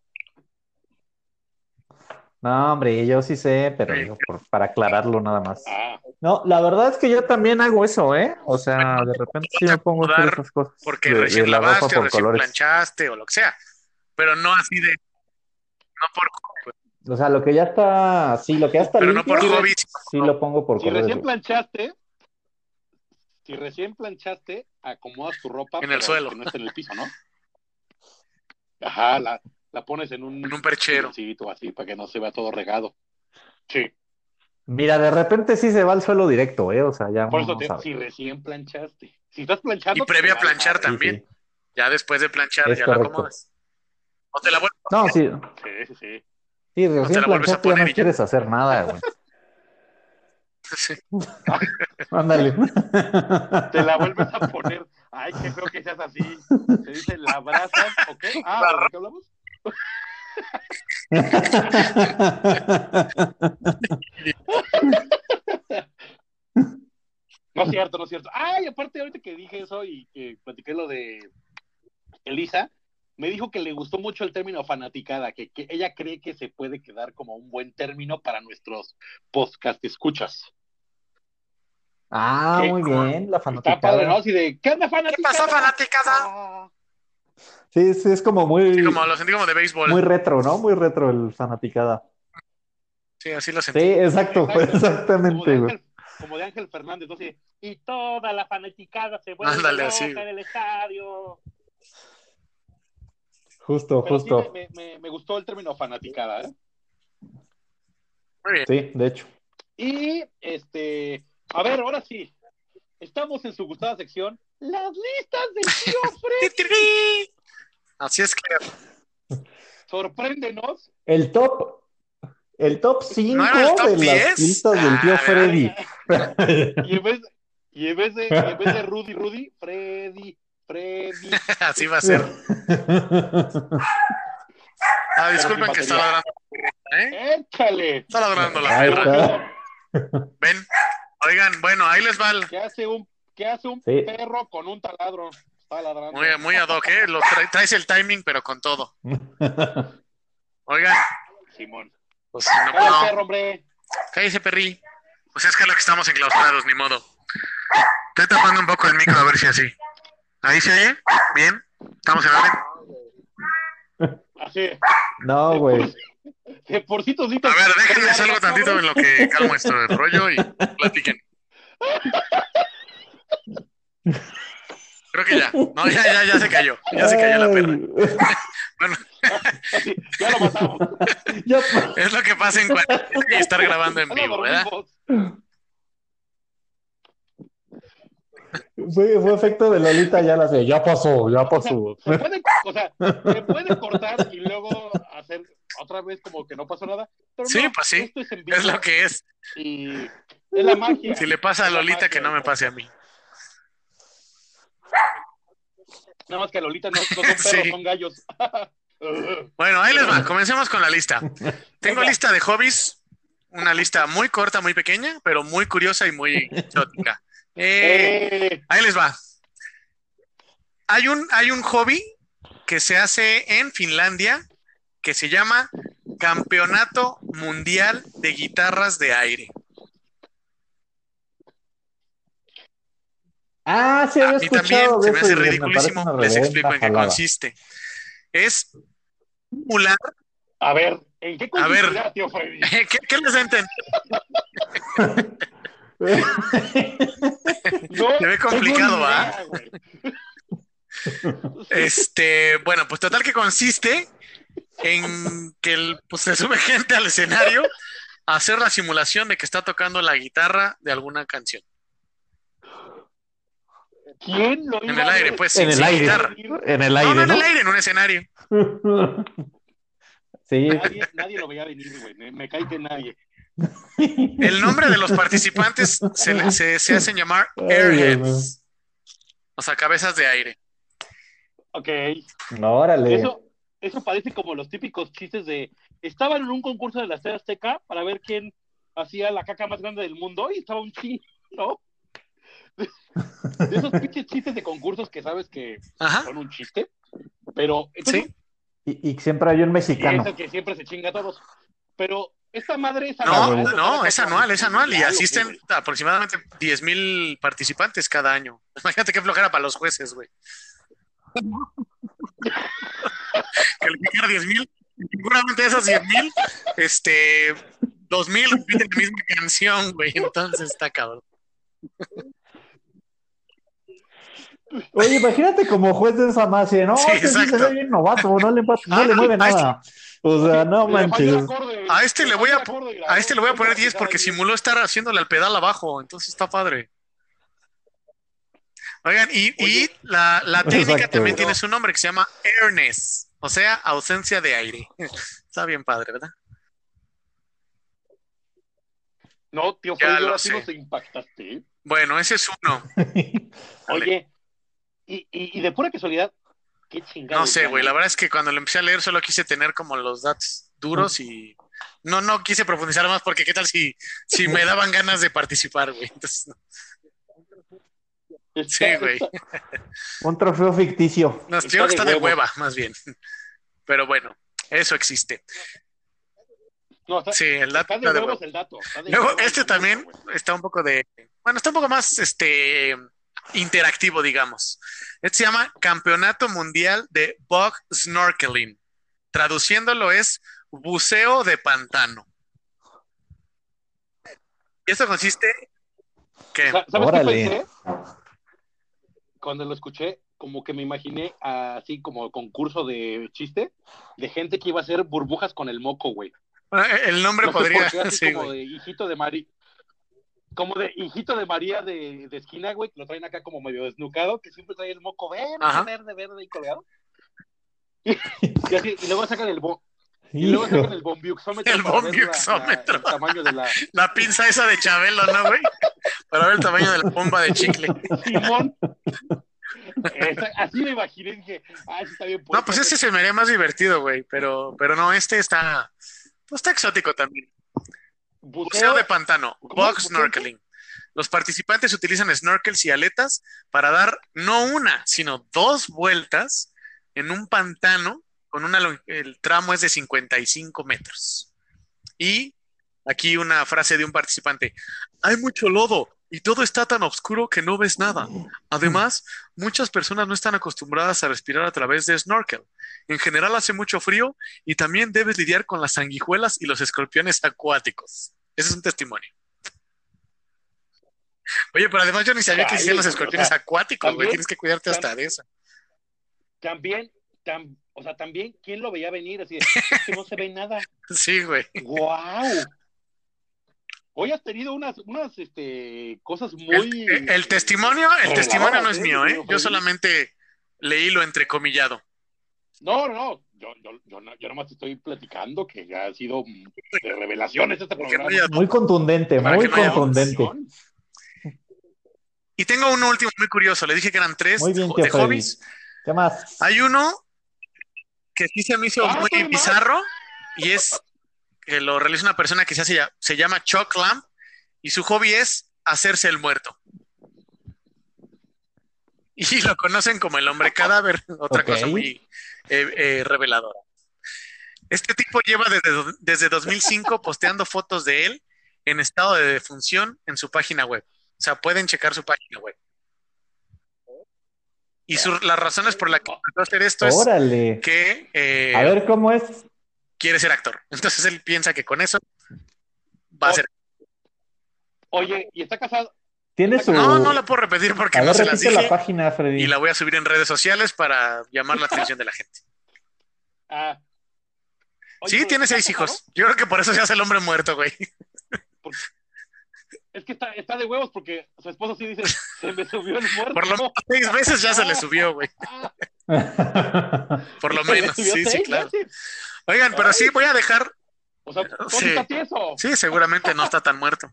No, hombre, yo sí sé, pero Sí. digo, por- para aclararlo nada más. Ah, No, la verdad es que yo también hago eso, ¿eh? O sea, de repente sí me pongo a hacer esas cosas. Porque de- de recién la ropa lavaste, por recién colores. planchaste o lo que sea. Pero no así de. No por. O sea, lo que ya está, sí, lo que ya está Pero no por hobby. sí lo pongo por si recién planchaste, si recién planchaste, acomodas tu ropa En el suelo. que no esté en el piso, ¿no? Ajá, la, la pones en un, En un perchero. así para que no se vea todo regado. Sí, Mira, de repente sí se va al suelo directo, ¿eh? O sea, ya por eso no te, si recién planchaste. Si estás planchando. Y previo a planchar también. sí. Ya después de planchar, Es ya la correcto. acomodas. O te la vuelves. No, sí, Sí, sí, sí. Sí, te recién la vuelves a planchaste ya poner no y ya. quieres hacer nada, güey. Sí. [laughs] Ándale. [laughs] Te la vuelves a poner. Ay, qué feo que seas así. Se dice la abrazas, ¿ok? Ah, ¿de qué hablamos? [laughs] No es cierto, no es cierto. Ay, aparte, ahorita que dije eso y que platiqué lo de Elisa, me dijo que le gustó mucho el término fanaticada, que, que ella cree que se puede quedar como un buen término para nuestros podcast escuchas. Ah, ¿Qué? muy bien, la Está padre, fanaticada. ¿no? Así de, ¿qué onda, ¿Qué fanaticada? pasó, fanaticada? Sí, sí, es como muy, Sí, como lo sentí como de béisbol. muy retro, ¿no? Muy retro el fanaticada. Sí, así lo sentí. Sí, exacto, Exacto. [laughs] Como de, exactamente, güey. Ángel, como de Ángel Fernández, ¿no? Así, y toda la fanaticada se vuelve Ándale, loca así. en el estadio. Justo, Pero sí justo. me, me- me gustó el término fanaticada, ¿eh? Muy bien. Sí, de hecho. Y, este, a ver, ahora sí. Estamos en su gustada sección, las listas del tío [laughs] Fred. ¡Titiri! Así es que Sorpréndenos. El top, el top 5 ¿No era el top de 10? las listas del tío Ah, Freddy. [laughs] Y en vez, y en vez de, y en vez de Rudy, Rudy, Freddy, Freddy. [laughs] así va a ser. Ah, disculpen que estaba dando. ¿eh? Échale. Está ladrando la perra. está. Ven. Oigan, bueno, ahí les va. el- ¿Qué hace un, qué hace un Sí. perro con un taladro? Está ladrando. Muy, muy ad hoc, ¿eh? Lo tra- traes el timing, pero con todo. [laughs] Oigan, Simón. pues si no Cállate, puedo. perro, hombre. Cállese, perri. Pues es que es lo que estamos enclaustrados, ni modo. Estoy tapando un poco el micro a ver si así. ¿Ahí se oye? ¿Bien? ¿Estamos en orden? Así. No, güey. De porcito, A ver, déjenme salgo tantito en lo que calmo esto del rollo y platiquen. Creo que ya. No, ya, ya, ya se cayó. Ya se cayó la perra. Bueno, Así, ya lo matamos. Ya- es lo que pasa en y estar grabando en vivo, ¿verdad? Fue, fue efecto de Lolita ya la sé. Ya pasó, ya pasó. Se puede, o sea, se puede cortar y luego hacer otra vez como que no pasó nada. Pero Sí, no, pues sí. Esto es en vivo Es lo que es. y es la magia. Si le pasa a Lolita, magia. que no me pase a mí. Nada más que Lolita no, no son perros, [laughs] Sí. son gallos. [laughs] Bueno, ahí les va. Comencemos con la lista. Tengo lista de hobbies. Una lista muy corta, muy pequeña, pero muy curiosa y muy exótica. Eh, Eh, ahí les va. Hay un, hay un hobby que se hace en Finlandia que se llama Campeonato Mundial de Guitarras de Aire. Ah, sí, A había mí también escuchado se de me hace me ridiculísimo. Les explico en qué consiste. Es simular. a ver, ¿en qué A ver. [laughs] consistirá, tío Freddy? ¿Qué, qué les da a entender? [laughs] No, Se ve complicado, ¿va? Este, bueno, pues total que consiste en que el- pues, se sube [laughs] gente al escenario a hacer la simulación de que está tocando la guitarra de alguna canción. ¿Quién lo En el aire, pues, En sin, el sin aire. guitarra. En el No, aire, no en ¿no? el aire, en un escenario. [laughs] Sí. Nadie, nadie lo veía venir, güey. Me, me cae que nadie. El nombre de los participantes se, se, se hacen llamar airheads, o sea, cabezas de aire. Ok. No, órale. Eso, eso parece como los típicos chistes de. Estaban en un concurso de la Estrella Azteca para ver quién hacía la caca más grande del mundo y estaba un chino, ¿no? De esos pinches chistes de concursos que sabes que Ajá, son un chiste, pero entonces, sí. Y, y siempre hay un y mexicano. es el que siempre se chinga a todos. Pero esta madre es No, anual, no, es anual, es anual y Mundial, ¿o qué, asisten aproximadamente 10 mil participantes cada año. [laughs] Imagínate qué flojera para los jueces, güey. [laughs] Calificar 10 mil, seguramente de esos 10 mil, este, 2 mil repiten la misma canción, güey. Entonces está cabrón. Oye, imagínate como juez de esa más, ¿no? Sí, este sí se exacto. ve bien novato, no le, [laughs] no Ah, le mueve nada. O sea, no manches. acorde, A este le voy a, este le voy a poner Otra 10 porque simuló estar haciéndole al pedal abajo, entonces está padre. Oigan, y, y la, la técnica Exacto. también tiene su nombre que se llama airness, o sea, ausencia de aire. [laughs] Está bien padre, ¿verdad? No, tío, lo ahora sí nos impactaste. ¿eh? Bueno, ese es uno. [laughs] Oye, y, y, y de pura casualidad, qué chingado. No sé, güey, la verdad es que cuando lo empecé a leer solo quise tener como los datos duros y no, no quise profundizar más porque qué tal si, si me daban ganas de participar, güey. Entonces, no. Sí, güey. Un trofeo ficticio. No, Está de está de hueva, más bien. Pero bueno, eso existe. No, está, Sí, el dato está de está de huevos huevo. el dato. está de Luego, huevos, este también está un poco de, bueno, está un poco más, este, interactivo, digamos. Este se llama Campeonato Mundial de Bug Snorkeling. Traduciéndolo es buceo de pantano. Y esto consiste ¿Sabes Órale. qué pensé? Cuando lo escuché, como que me imaginé así como concurso de chiste de gente que iba a hacer burbujas con el moco, güey. el nombre No sé podría, qué, [laughs] sí, como de hijito de María. Como de hijito de María de, de esquina, güey, que lo traen acá como medio desnucado, que siempre trae el moco verde, Ajá. verde, verde y colgado. Y, así, y luego sacan el bo y luego sacan el bombiuxómetro. El la- bombiuxómetro. la- el tamaño de la La pinza esa de Chabelo, ¿no, güey? Para ver el tamaño de la bomba de chicle. Simón. Esa- así me imaginé, dije, ah, sí está bien. No, pues ese se me haría más divertido, güey, pero, pero no, este está, Pues está exótico también. Buceo, Buceo de pantano, ¿Buceo snorkeling. Los participantes utilizan snorkels y aletas para dar no una, sino dos vueltas en un pantano con una el tramo es de 55 metros. Y aquí una frase de un participante: Hay mucho lodo y todo está tan oscuro que no ves nada. Además, muchas personas no están acostumbradas a respirar a través de snorkel. En general hace mucho frío y también debes lidiar con las sanguijuelas y los escorpiones acuáticos. Ese es un testimonio. Oye, pero además yo ni sabía que existían los escorpiones acuáticos, güey. Tienes que cuidarte hasta de eso. También, tam- o sea, también, ¿quién lo veía venir? Así de, [laughs] es que no se ve nada. Sí, güey. ¡Guau! Hoy has tenido unas, unas este, cosas muy... El, el testimonio, el Reveladoras, testimonio no es ¿eh? mío, ¿eh? Yo solamente leí lo entrecomillado. No, no, no. Yo, yo, yo, no- yo nomás te estoy platicando que ya ha sido de revelaciones este Porque no programa. haya- Muy contundente, muy no contundente. Y tengo uno último muy curioso. Le dije que eran tres Muy bien, de Freddy. hobbies. ¿Qué más? Hay uno que sí se me hizo Ah, muy mal. bizarro y es que lo realiza una persona que se, hace, se llama Chuck Lamb y su hobby es hacerse el muerto. Y [laughs] lo conocen como el hombre cadáver, [laughs] otra cosa muy eh, eh, reveladora. Este tipo lleva desde, desde 2005 [laughs] posteando fotos de él en estado de defunción en su página web. O sea, pueden checar su página web. Y su- las razones por las que empezó a hacer esto es que eh, A ver cómo es. Quiere ser actor. [laughs] Entonces él piensa que con eso va a ser. Oye, ¿y está casado? Tiene su. No, no la puedo repetir porque A no ver, se las la página, Freddy. y la voy a subir en redes sociales para llamar la atención de la gente. [laughs] Ah. Oye, Sí, tiene ¿está seis casado? hijos. Yo creo que por eso se hace el hombre muerto, güey. Es que está, está de huevos porque su esposo sí dice, se me subió el muerto. Por lo menos seis veces ya se le subió, güey. [laughs] Ah, Por lo menos, sí, sí, claro. veces. Oigan, pero sí, voy a dejar, O sea, ¿dónde Sí. está tieso? sí, seguramente no está tan muerto.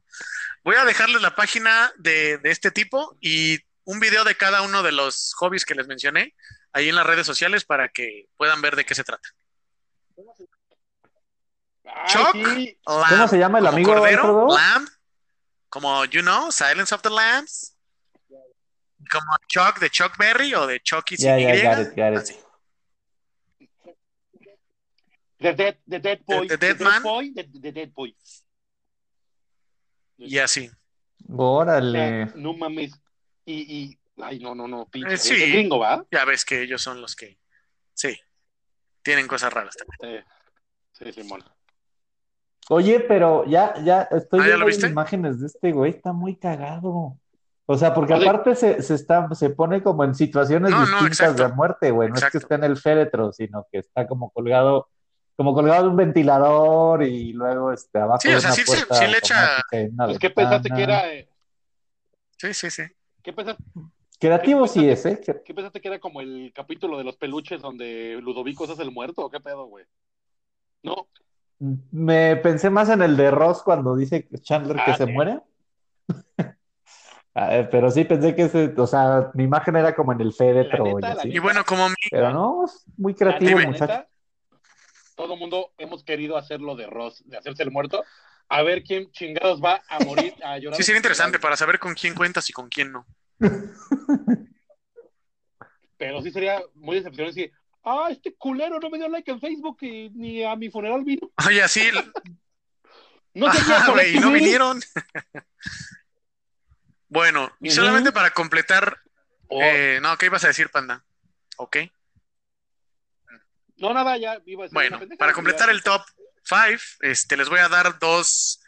Voy a dejarles la página de, de este tipo y un video de cada uno de los hobbies que les mencioné ahí en las redes sociales para que puedan ver de qué se trata. Ay, Chuck. sí. Lamb, ¿Cómo se llama el amigo, Cordero? Lamb, como You Know, Silence of the Lambs, como Chuck de Chuck Berry o de Chucky sin Ya, ya, Y. got it, got it. así. The Dead, the dead Boy. The Dead Man. Boy, the, the Dead Boy. Y así. Órale. no mames. Y, y, ay, no, no, no, pinche. Eh, sí. Es gringo, ¿va? Ya ves que ellos son los que, sí, tienen cosas raras también. Sí, sí, Simón. Oye, pero ya, ya estoy Ah, ¿ya viendo viste? imágenes de este güey, está muy cagado. O sea, porque Oye. aparte se, se está, se pone como en situaciones No, distintas de muerte, güey. No es que esté en el féretro, sino que está como colgado, como colgado de un ventilador y luego este abajo Sí, de o sea, una sí, sí, puerta sí le echa- Pues, ¿qué pensaste que era? eh, Sí, sí, sí. ¿Qué pensaste, Creativo ¿Qué sí es, ¿eh? Qué pensaste que era como el capítulo de los peluches donde Ludovico hace el muerto? ¿O qué pedo, güey? No, Me pensé más en el de Ross cuando dice Chandler que Ah, se sí. muere. [laughs] Ah, eh, Pero sí pensé que ese, o sea, mi imagen era como en el féretro y así. Bueno, como mi, Pero no, es muy creativo muchacho. Todo mundo hemos querido hacerlo de Ross, de hacerse el muerto. A ver quién chingados va a morir, a llorar. sí sería interesante para saber con quién cuentas y con quién no. Pero sí sería muy decepcionante si, ah, este culero no me dio like en Facebook y ni a mi funeral vino. [laughs] Oye, así, [laughs] No ajá, güey, y no vinieron. [laughs] Bueno, y solamente para completar, O- eh, no, ¿qué ibas a decir, Panda? Ok. No, nada, ya iba a Bueno, pendeja, para ya. completar el top 5, este, les voy a dar dos,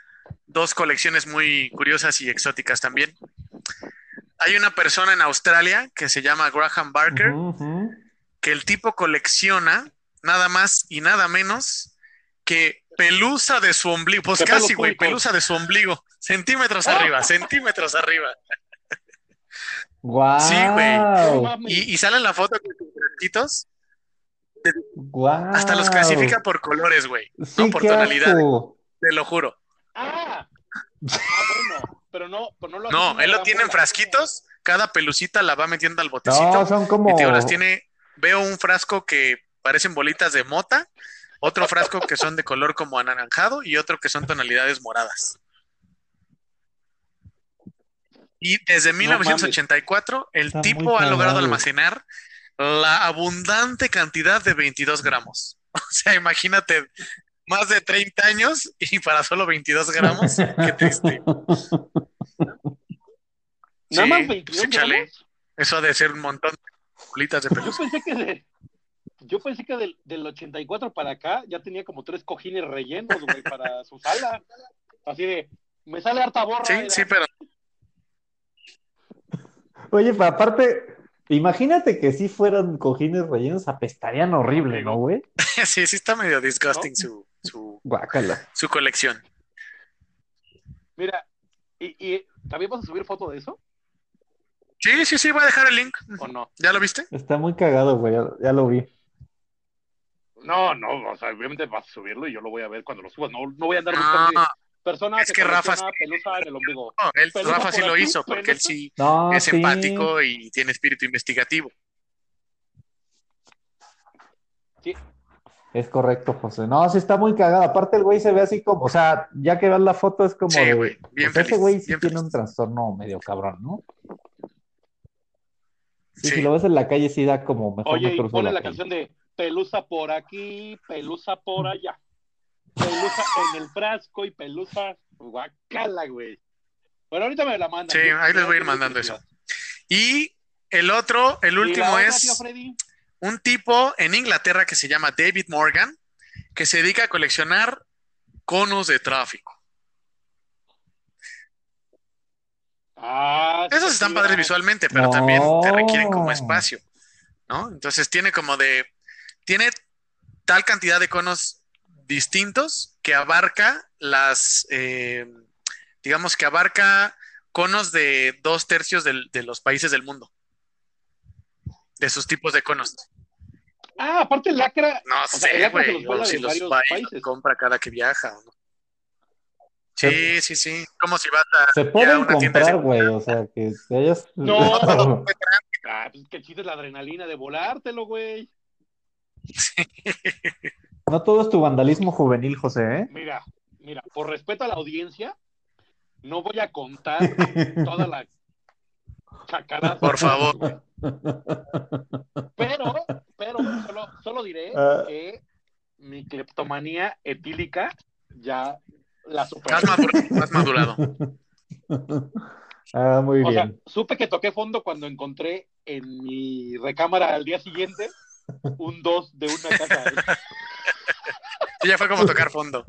dos colecciones muy curiosas y exóticas también. Hay una persona en Australia que se llama Graham Barker, que el tipo colecciona nada más y nada menos que pelusa de su ombligo. Pues casi, güey, pelusa de su ombligo. Centímetros ¡Ah! arriba, centímetros arriba. ¡Guau! Sí, güey. Y, y sale en la foto con sus bracitos, Hasta los clasifica por colores, güey. Sí, no por asco. Te lo juro. Ah, ah, bueno, pero no, pero no lo No, él lo tiene en frasquitos, cada pelucita la va metiendo al botecito No, son como. y las tiene, veo un frasco que parecen bolitas de mota, otro frasco que son de color como anaranjado y otro que son tonalidades moradas. Y desde No 1984 el Está muy tipo ha logrado almacenar la abundante cantidad de 22 gramos. [laughs] O sea, imagínate, más de 30 años y para solo 22 gramos. Qué triste. [laughs] Nada Sí, más pues 22 échale. gramos. Eso ha de ser un montón de bolitas de Yo pelusa. pensé que de- yo pensé que del, del 84 para acá ya tenía como tres cojines rellenos, güey, para su sala. Así de, me sale harta borra. Sí, mira. sí, pero Oye, pero aparte, imagínate que si fueran cojines rellenos, apestarían horrible, ¿no, güey? [laughs] sí, sí está medio disgusting su, su, Guácala. su colección. Mira, y, y ¿también vas a subir foto de eso Sí, sí, sí, voy a dejar el link. o no? ¿Ya lo viste? Está muy cagado, güey. Ya, ya lo vi. No, no, o sea, obviamente vas a subirlo y yo lo voy a ver cuando lo subas. No, no voy a andar No, buscando persona es que Rafa- pelusa en el ombligo. no, él, Rafa sí lo aquí, hizo porque él sí No, es sí. empático y tiene espíritu investigativo. Sí, Es correcto, José. No, sí está muy cagado. Aparte, el güey se ve así como, o sea, ya que ves la foto es como Sí, güey, bien pues ese feliz, güey sí bien tiene feliz. un trastorno medio cabrón, ¿no? Sí, Sí. si lo ves en la calle sí da como mejor Oye, me y pone la canción de pelusa por aquí, pelusa por allá. Pelusa en el frasco y pelusa guacala, güey. Bueno, ahorita me la mandan. Sí, Yo- ahí les voy a ir mandando eso. Y el otro, el ¿Y la último otra, es un tipo en Inglaterra que se llama David Morgan, que se dedica a coleccionar conos de tráfico. Ah, Esos están padres visualmente, pero No. también te requieren como espacio, ¿no? Entonces tiene como de, tiene tal cantidad de conos distintos que abarca las, eh, digamos que abarca conos de dos tercios del- de los países del mundo, de sus tipos de conos. Ah, aparte lacra. No sea, el sé, güey, o si de los va y países. los compra cada que viaja. ¿o no? Sí, sí, sí. Como si vas a Se pueden comprar, de- güey, o sea, que te hayas... [laughs] No. [laughs] Ah, pues que chiste la adrenalina de volártelo, güey. [laughs] No todo es tu vandalismo juvenil, José, ¿eh? Mira, mira, por respeto a la audiencia, no voy a contar [laughs] toda la chacaraza. Por favor. Pero, pero solo, solo diré Ah. que mi cleptomanía etílica ya la superé. Has madurado. Ah, muy O sea, bien. supe que toqué fondo cuando encontré en mi recámara al día siguiente un 2 de una casa. Sí, ya fue como tocar fondo.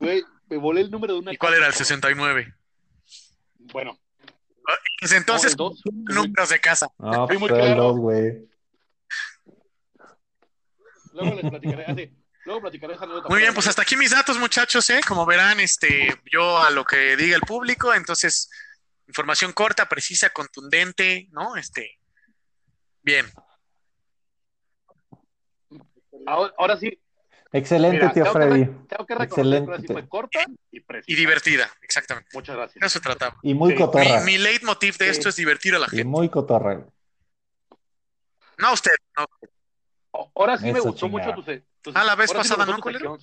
Güey, me volé el número de una ¿Y cuál casa. era el 69? Bueno, entonces, no, números de casa. No, Fui muy claro. güey. Luego les platicaré. así, luego platicaré esa. Muy bien, pues hasta aquí mis datos, muchachos, ¿eh? Como verán, este, yo a lo que diga el público, entonces, información corta, precisa, contundente, ¿no? Este, bien. Ahora, ahora sí, Excelente, Mira, tío tengo que Freddy. tengo que reconocer que sí fue corta y precisa. Y divertida, exactamente. Muchas gracias. Eso se trataba. Y muy Sí. cotorra. Mi, mi leitmotiv de Sí. esto es divertir a la Y gente. muy cotorra. No a usted, no. Ahora sí me gustó chingada. mucho tu, tu- Ah, la vez sí pasada, gustó ¿no.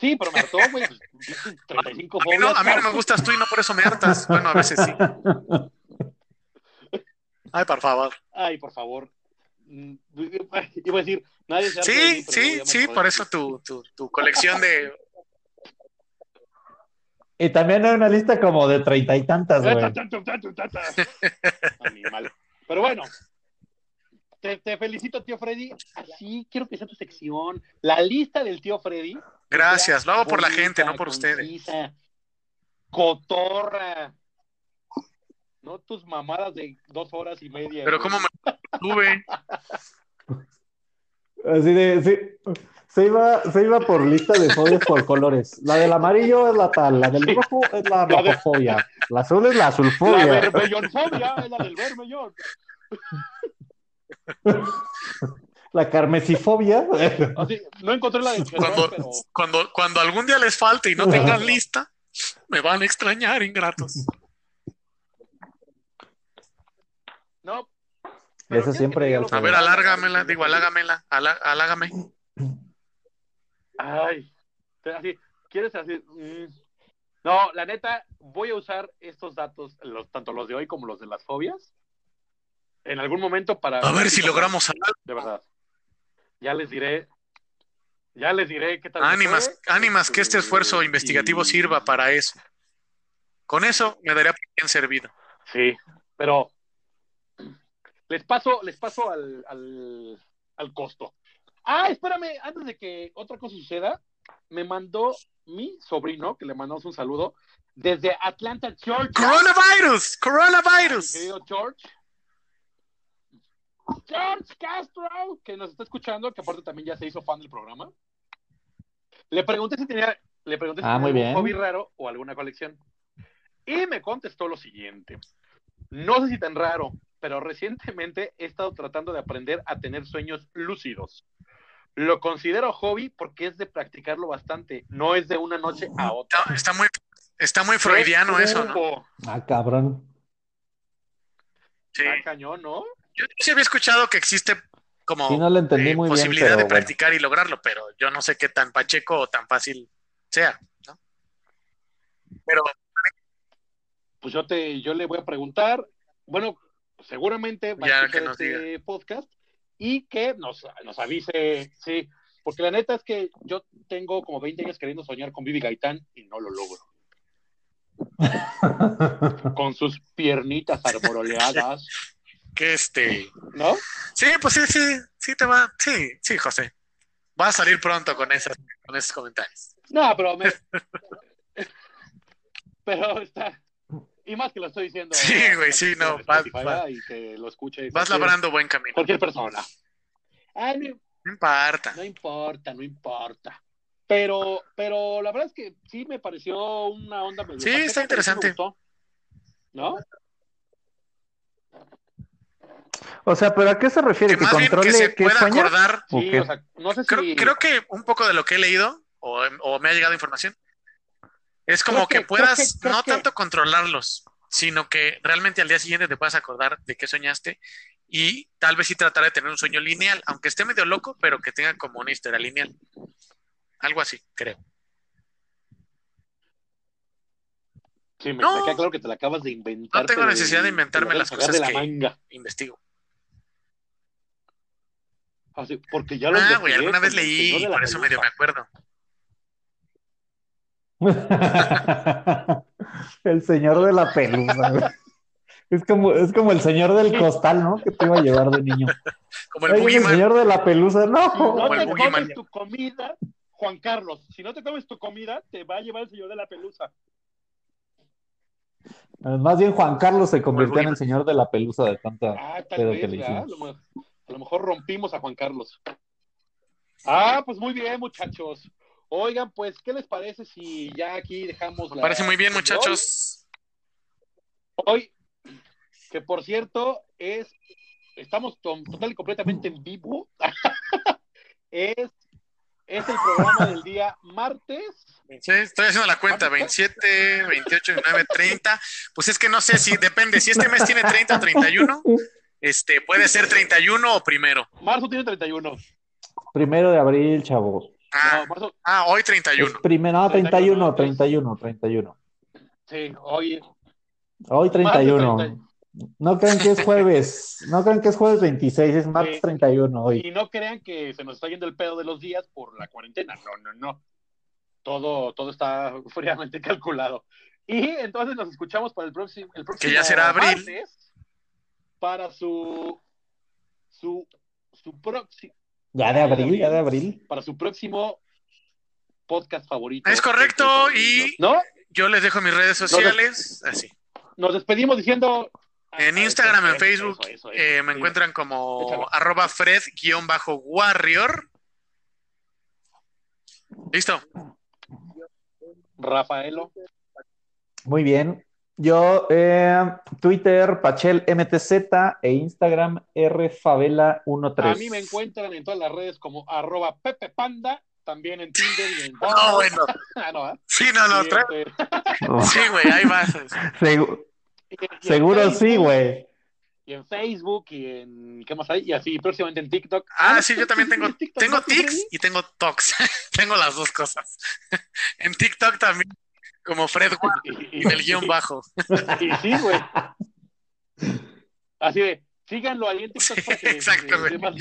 Sí, pero me hartó, güey. [laughs] dices 35 A mí, no, a mí no me gustas tú y no por eso me hartas. Bueno, a veces sí. [laughs] Ay, por favor. Ay, por favor. Mm, Iba a decir, nadie se Sí, sí, sí, por eso tu, tu, tu colección de... Y también hay una lista como de treinta y tantas, güey. Animal. Pero bueno, te, te felicito, tío Freddy. Así quiero que sea tu sección. La lista del tío Freddy. Gracias, lo hago por la gente, no por ustedes. concisa, Cotorra. No tus mamadas de dos horas y media. Pero güey. ¿cómo [laughs] me tuve? Así de, sí, se iba, se iba por lista de fobias por colores. La del amarillo es la tal, la del rojo es la La de- rojofobia, la azul es la La azulfobia. vermellonfobia es la del vermellón. La carmesifobia. Así, no encontré la descripción, Cuando, pero cuando, cuando algún día les falte y no tengan lista, me van a extrañar, ingratos. No. Pero Eso siempre. A ver, alárgamela, digo, alágamela, alá- alágame. Ay, así, ¿quieres así? Mm. No, la neta, voy a usar estos datos, los, tanto los de hoy como los de las fobias, en algún momento para... A ver si logramos hablar. De verdad. Ya les diré, ya les diré qué tal. Ánimas, fue. ánimas que este esfuerzo Y- investigativo sirva para eso. Con eso me daría por bien servido. Sí, pero les paso, les paso al, al, al costo. Ah, espérame, antes de que otra cosa suceda, me mandó mi sobrino, que le mandamos un saludo, desde Atlanta, Georgia. Coronavirus, Mi coronavirus. querido George. George Castro, que nos está escuchando, que aparte también ya se hizo fan del programa. Le pregunté si tenía, le pregunté si Ah, tenía muy algún bien. hobby raro o alguna colección. Y me contestó lo siguiente. No sé si tan raro, pero recientemente he estado tratando de aprender a tener sueños lúcidos. Lo considero hobby porque es de practicarlo bastante, no es de una noche a otra. Está, está muy, está muy freudiano eso, ¿no? Ah, cabrón. Sí. Está cañón, ¿no? Yo sí había escuchado que existe como Sí, no lo entendí eh, muy bien, posibilidad pero de bueno. practicar y lograrlo, pero yo no sé qué tan pacheco o tan fácil sea, ¿no? Pero pues yo te, yo le voy a preguntar, bueno, seguramente va Ya, a escuchar este podcast y que nos, nos avise, sí, porque la neta es que yo tengo como 20 años queriendo soñar con Vivi Gaitán y no lo logro. [laughs] Con sus piernitas arboroleadas, [laughs] que este, ¿no? sí, pues sí, sí, sí te va, sí, sí, José. Va a salir pronto con esas, con esos comentarios. No, pero me... [laughs] pero está... Y más que lo estoy diciendo. Sí, güey, sí, no, vas- vas- Y que lo escuche. Vas cualquier- labrando buen camino. Cualquier persona. Ay, No importa. No importa, no importa. Pero, pero la verdad es que sí me pareció una onda medio Sí, está interesante. gustó. ¿No? O sea, ¿pero a qué se refiere? Que ¿Que más bien que controle se qué pueda acordar. ¿O Sí, o sea, no sé Creo, si. creo que un poco de lo que he leído o, o me ha llegado información es como Creo que- que, puedas creo que- creo no que- tanto controlarlos, sino que realmente al día siguiente te puedas acordar de qué soñaste y tal vez sí tratar de tener un sueño lineal, aunque esté medio loco, pero que tenga como una historia lineal. Algo así, creo. Sí, me, No. claro que te la acabas de inventar. No tengo necesidad de inventarme las de cosas que- manga. Investigo. Así, porque ya lo Ah, güey, alguna vez leí y por eso medio me acuerdo. [laughs] el señor de la pelusa. Es como, es como el señor del costal, ¿no? Que te iba a llevar de niño. Como el Oye, el señor de la pelusa, Si no. no Como el te comes tu comida, Juan Carlos, si no te comes tu comida, te va a llevar el señor de la pelusa. Más bien Juan Carlos se convirtió en el señor de la pelusa de tanta Ah, tal pedo vez, que le ¿verdad? A hicimos. lo, mejor, a lo mejor rompimos a Juan Carlos. Ah, pues muy bien, muchachos. Oigan, pues, ¿qué les parece si ya aquí dejamos Me la parece muy bien, muchachos. Hoy, que por cierto, es estamos to- total y completamente en vivo. [laughs] es, es el programa del día martes. Sí, estoy haciendo la cuenta, 27, 28, 29, 30. Pues es que no sé si depende, si este mes tiene 30 o 31, este, puede ser 31 o primero. Marzo tiene 31. Primero de abril, chavos. Ah, No, marzo, ah, hoy Es 31. primero, no, 31, 31, 31, 31. sí, hoy. Hoy 31. Martes 30. No crean que es jueves. [laughs] No crean que es jueves 26, es martes Sí. 31 hoy. Y no crean que se nos está yendo el pedo de los días por la cuarentena. No, no, no. Todo, todo está [laughs] fríamente calculado. Y entonces nos escuchamos para el próximo, el próximo Que ya será abril. para su su su próximo Ya de abril, ya de abril. para su próximo podcast favorito. Es correcto, y- ¿No? Yo les dejo mis redes sociales, así. Nos despedimos diciendo En Ah, Instagram, eso, en Facebook, eso, eso, eso. eh, me Sí. encuentran como arroba Fred-Warrior. Listo. Rafaelo. Muy bien. Yo, eh, Twitter, Pachel MTZ e Instagram RFavela13. A mí me encuentran en todas las redes como arroba Pepe Panda, también en Tinder y en No, bueno. [laughs] Ah, no, ¿ah? Sí, no, no. Y, tra- este, [laughs] Oh, Sí, güey, ahí vas. segu- seguro sí, güey. y en Facebook y en ¿qué más hay? Y así próximamente en TikTok. Ah, sí, yo también tengo, ¿Tienes TikTok, tengo no, tics y tengo tocs. [laughs] tengo las dos cosas. en TikTok también, como Fred [laughs] Y, en el guion bajo. [laughs] y sí, güey. Así de, síganlo ahí en TikTok Sí, para que exacto, eh, güey. más.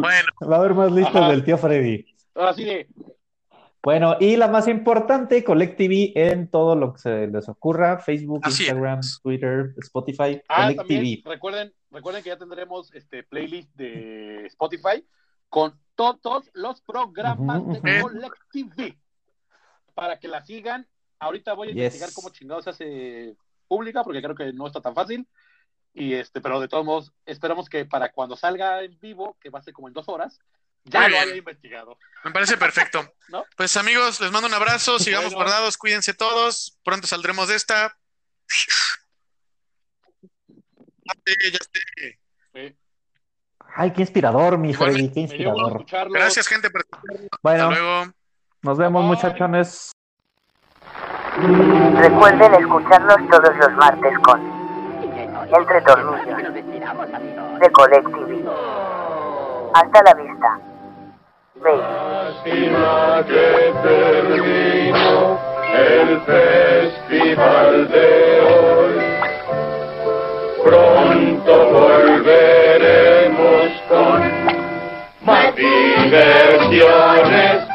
Bueno, Va a haber más listas Ajá. del tío Freddy. Así de, Bueno, y la más importante, CollecTV en todo lo que se les ocurra, Facebook, Así Instagram, es. Twitter, Spotify, Ah, también recuerden, recuerden que ya tendremos este playlist de Spotify con todos los programas de. Collective para que la sigan. Ahorita voy a Yes. investigar cómo chingados se hace pública porque creo que no está tan fácil. Y este, pero de todos modos, esperamos que para cuando salga en vivo, que va a ser como en dos horas, ya Muy lo bien. haya investigado. me parece perfecto. [laughs] ¿No? Pues amigos, les mando un abrazo, sigamos Bueno. guardados, cuídense todos, pronto saldremos de esta. Ya sé, ya sé. Eh, Ay, qué inspirador, mi Igual Freddy, qué inspirador. Gracias, gente, por Hasta Bueno, luego. nos vemos, Bye. muchachones. Recuerden escucharnos todos los martes con Entre Tornillos de Collective. Hasta la vista. Lástima que terminó el festival de hoy. Pronto volveremos diversiones.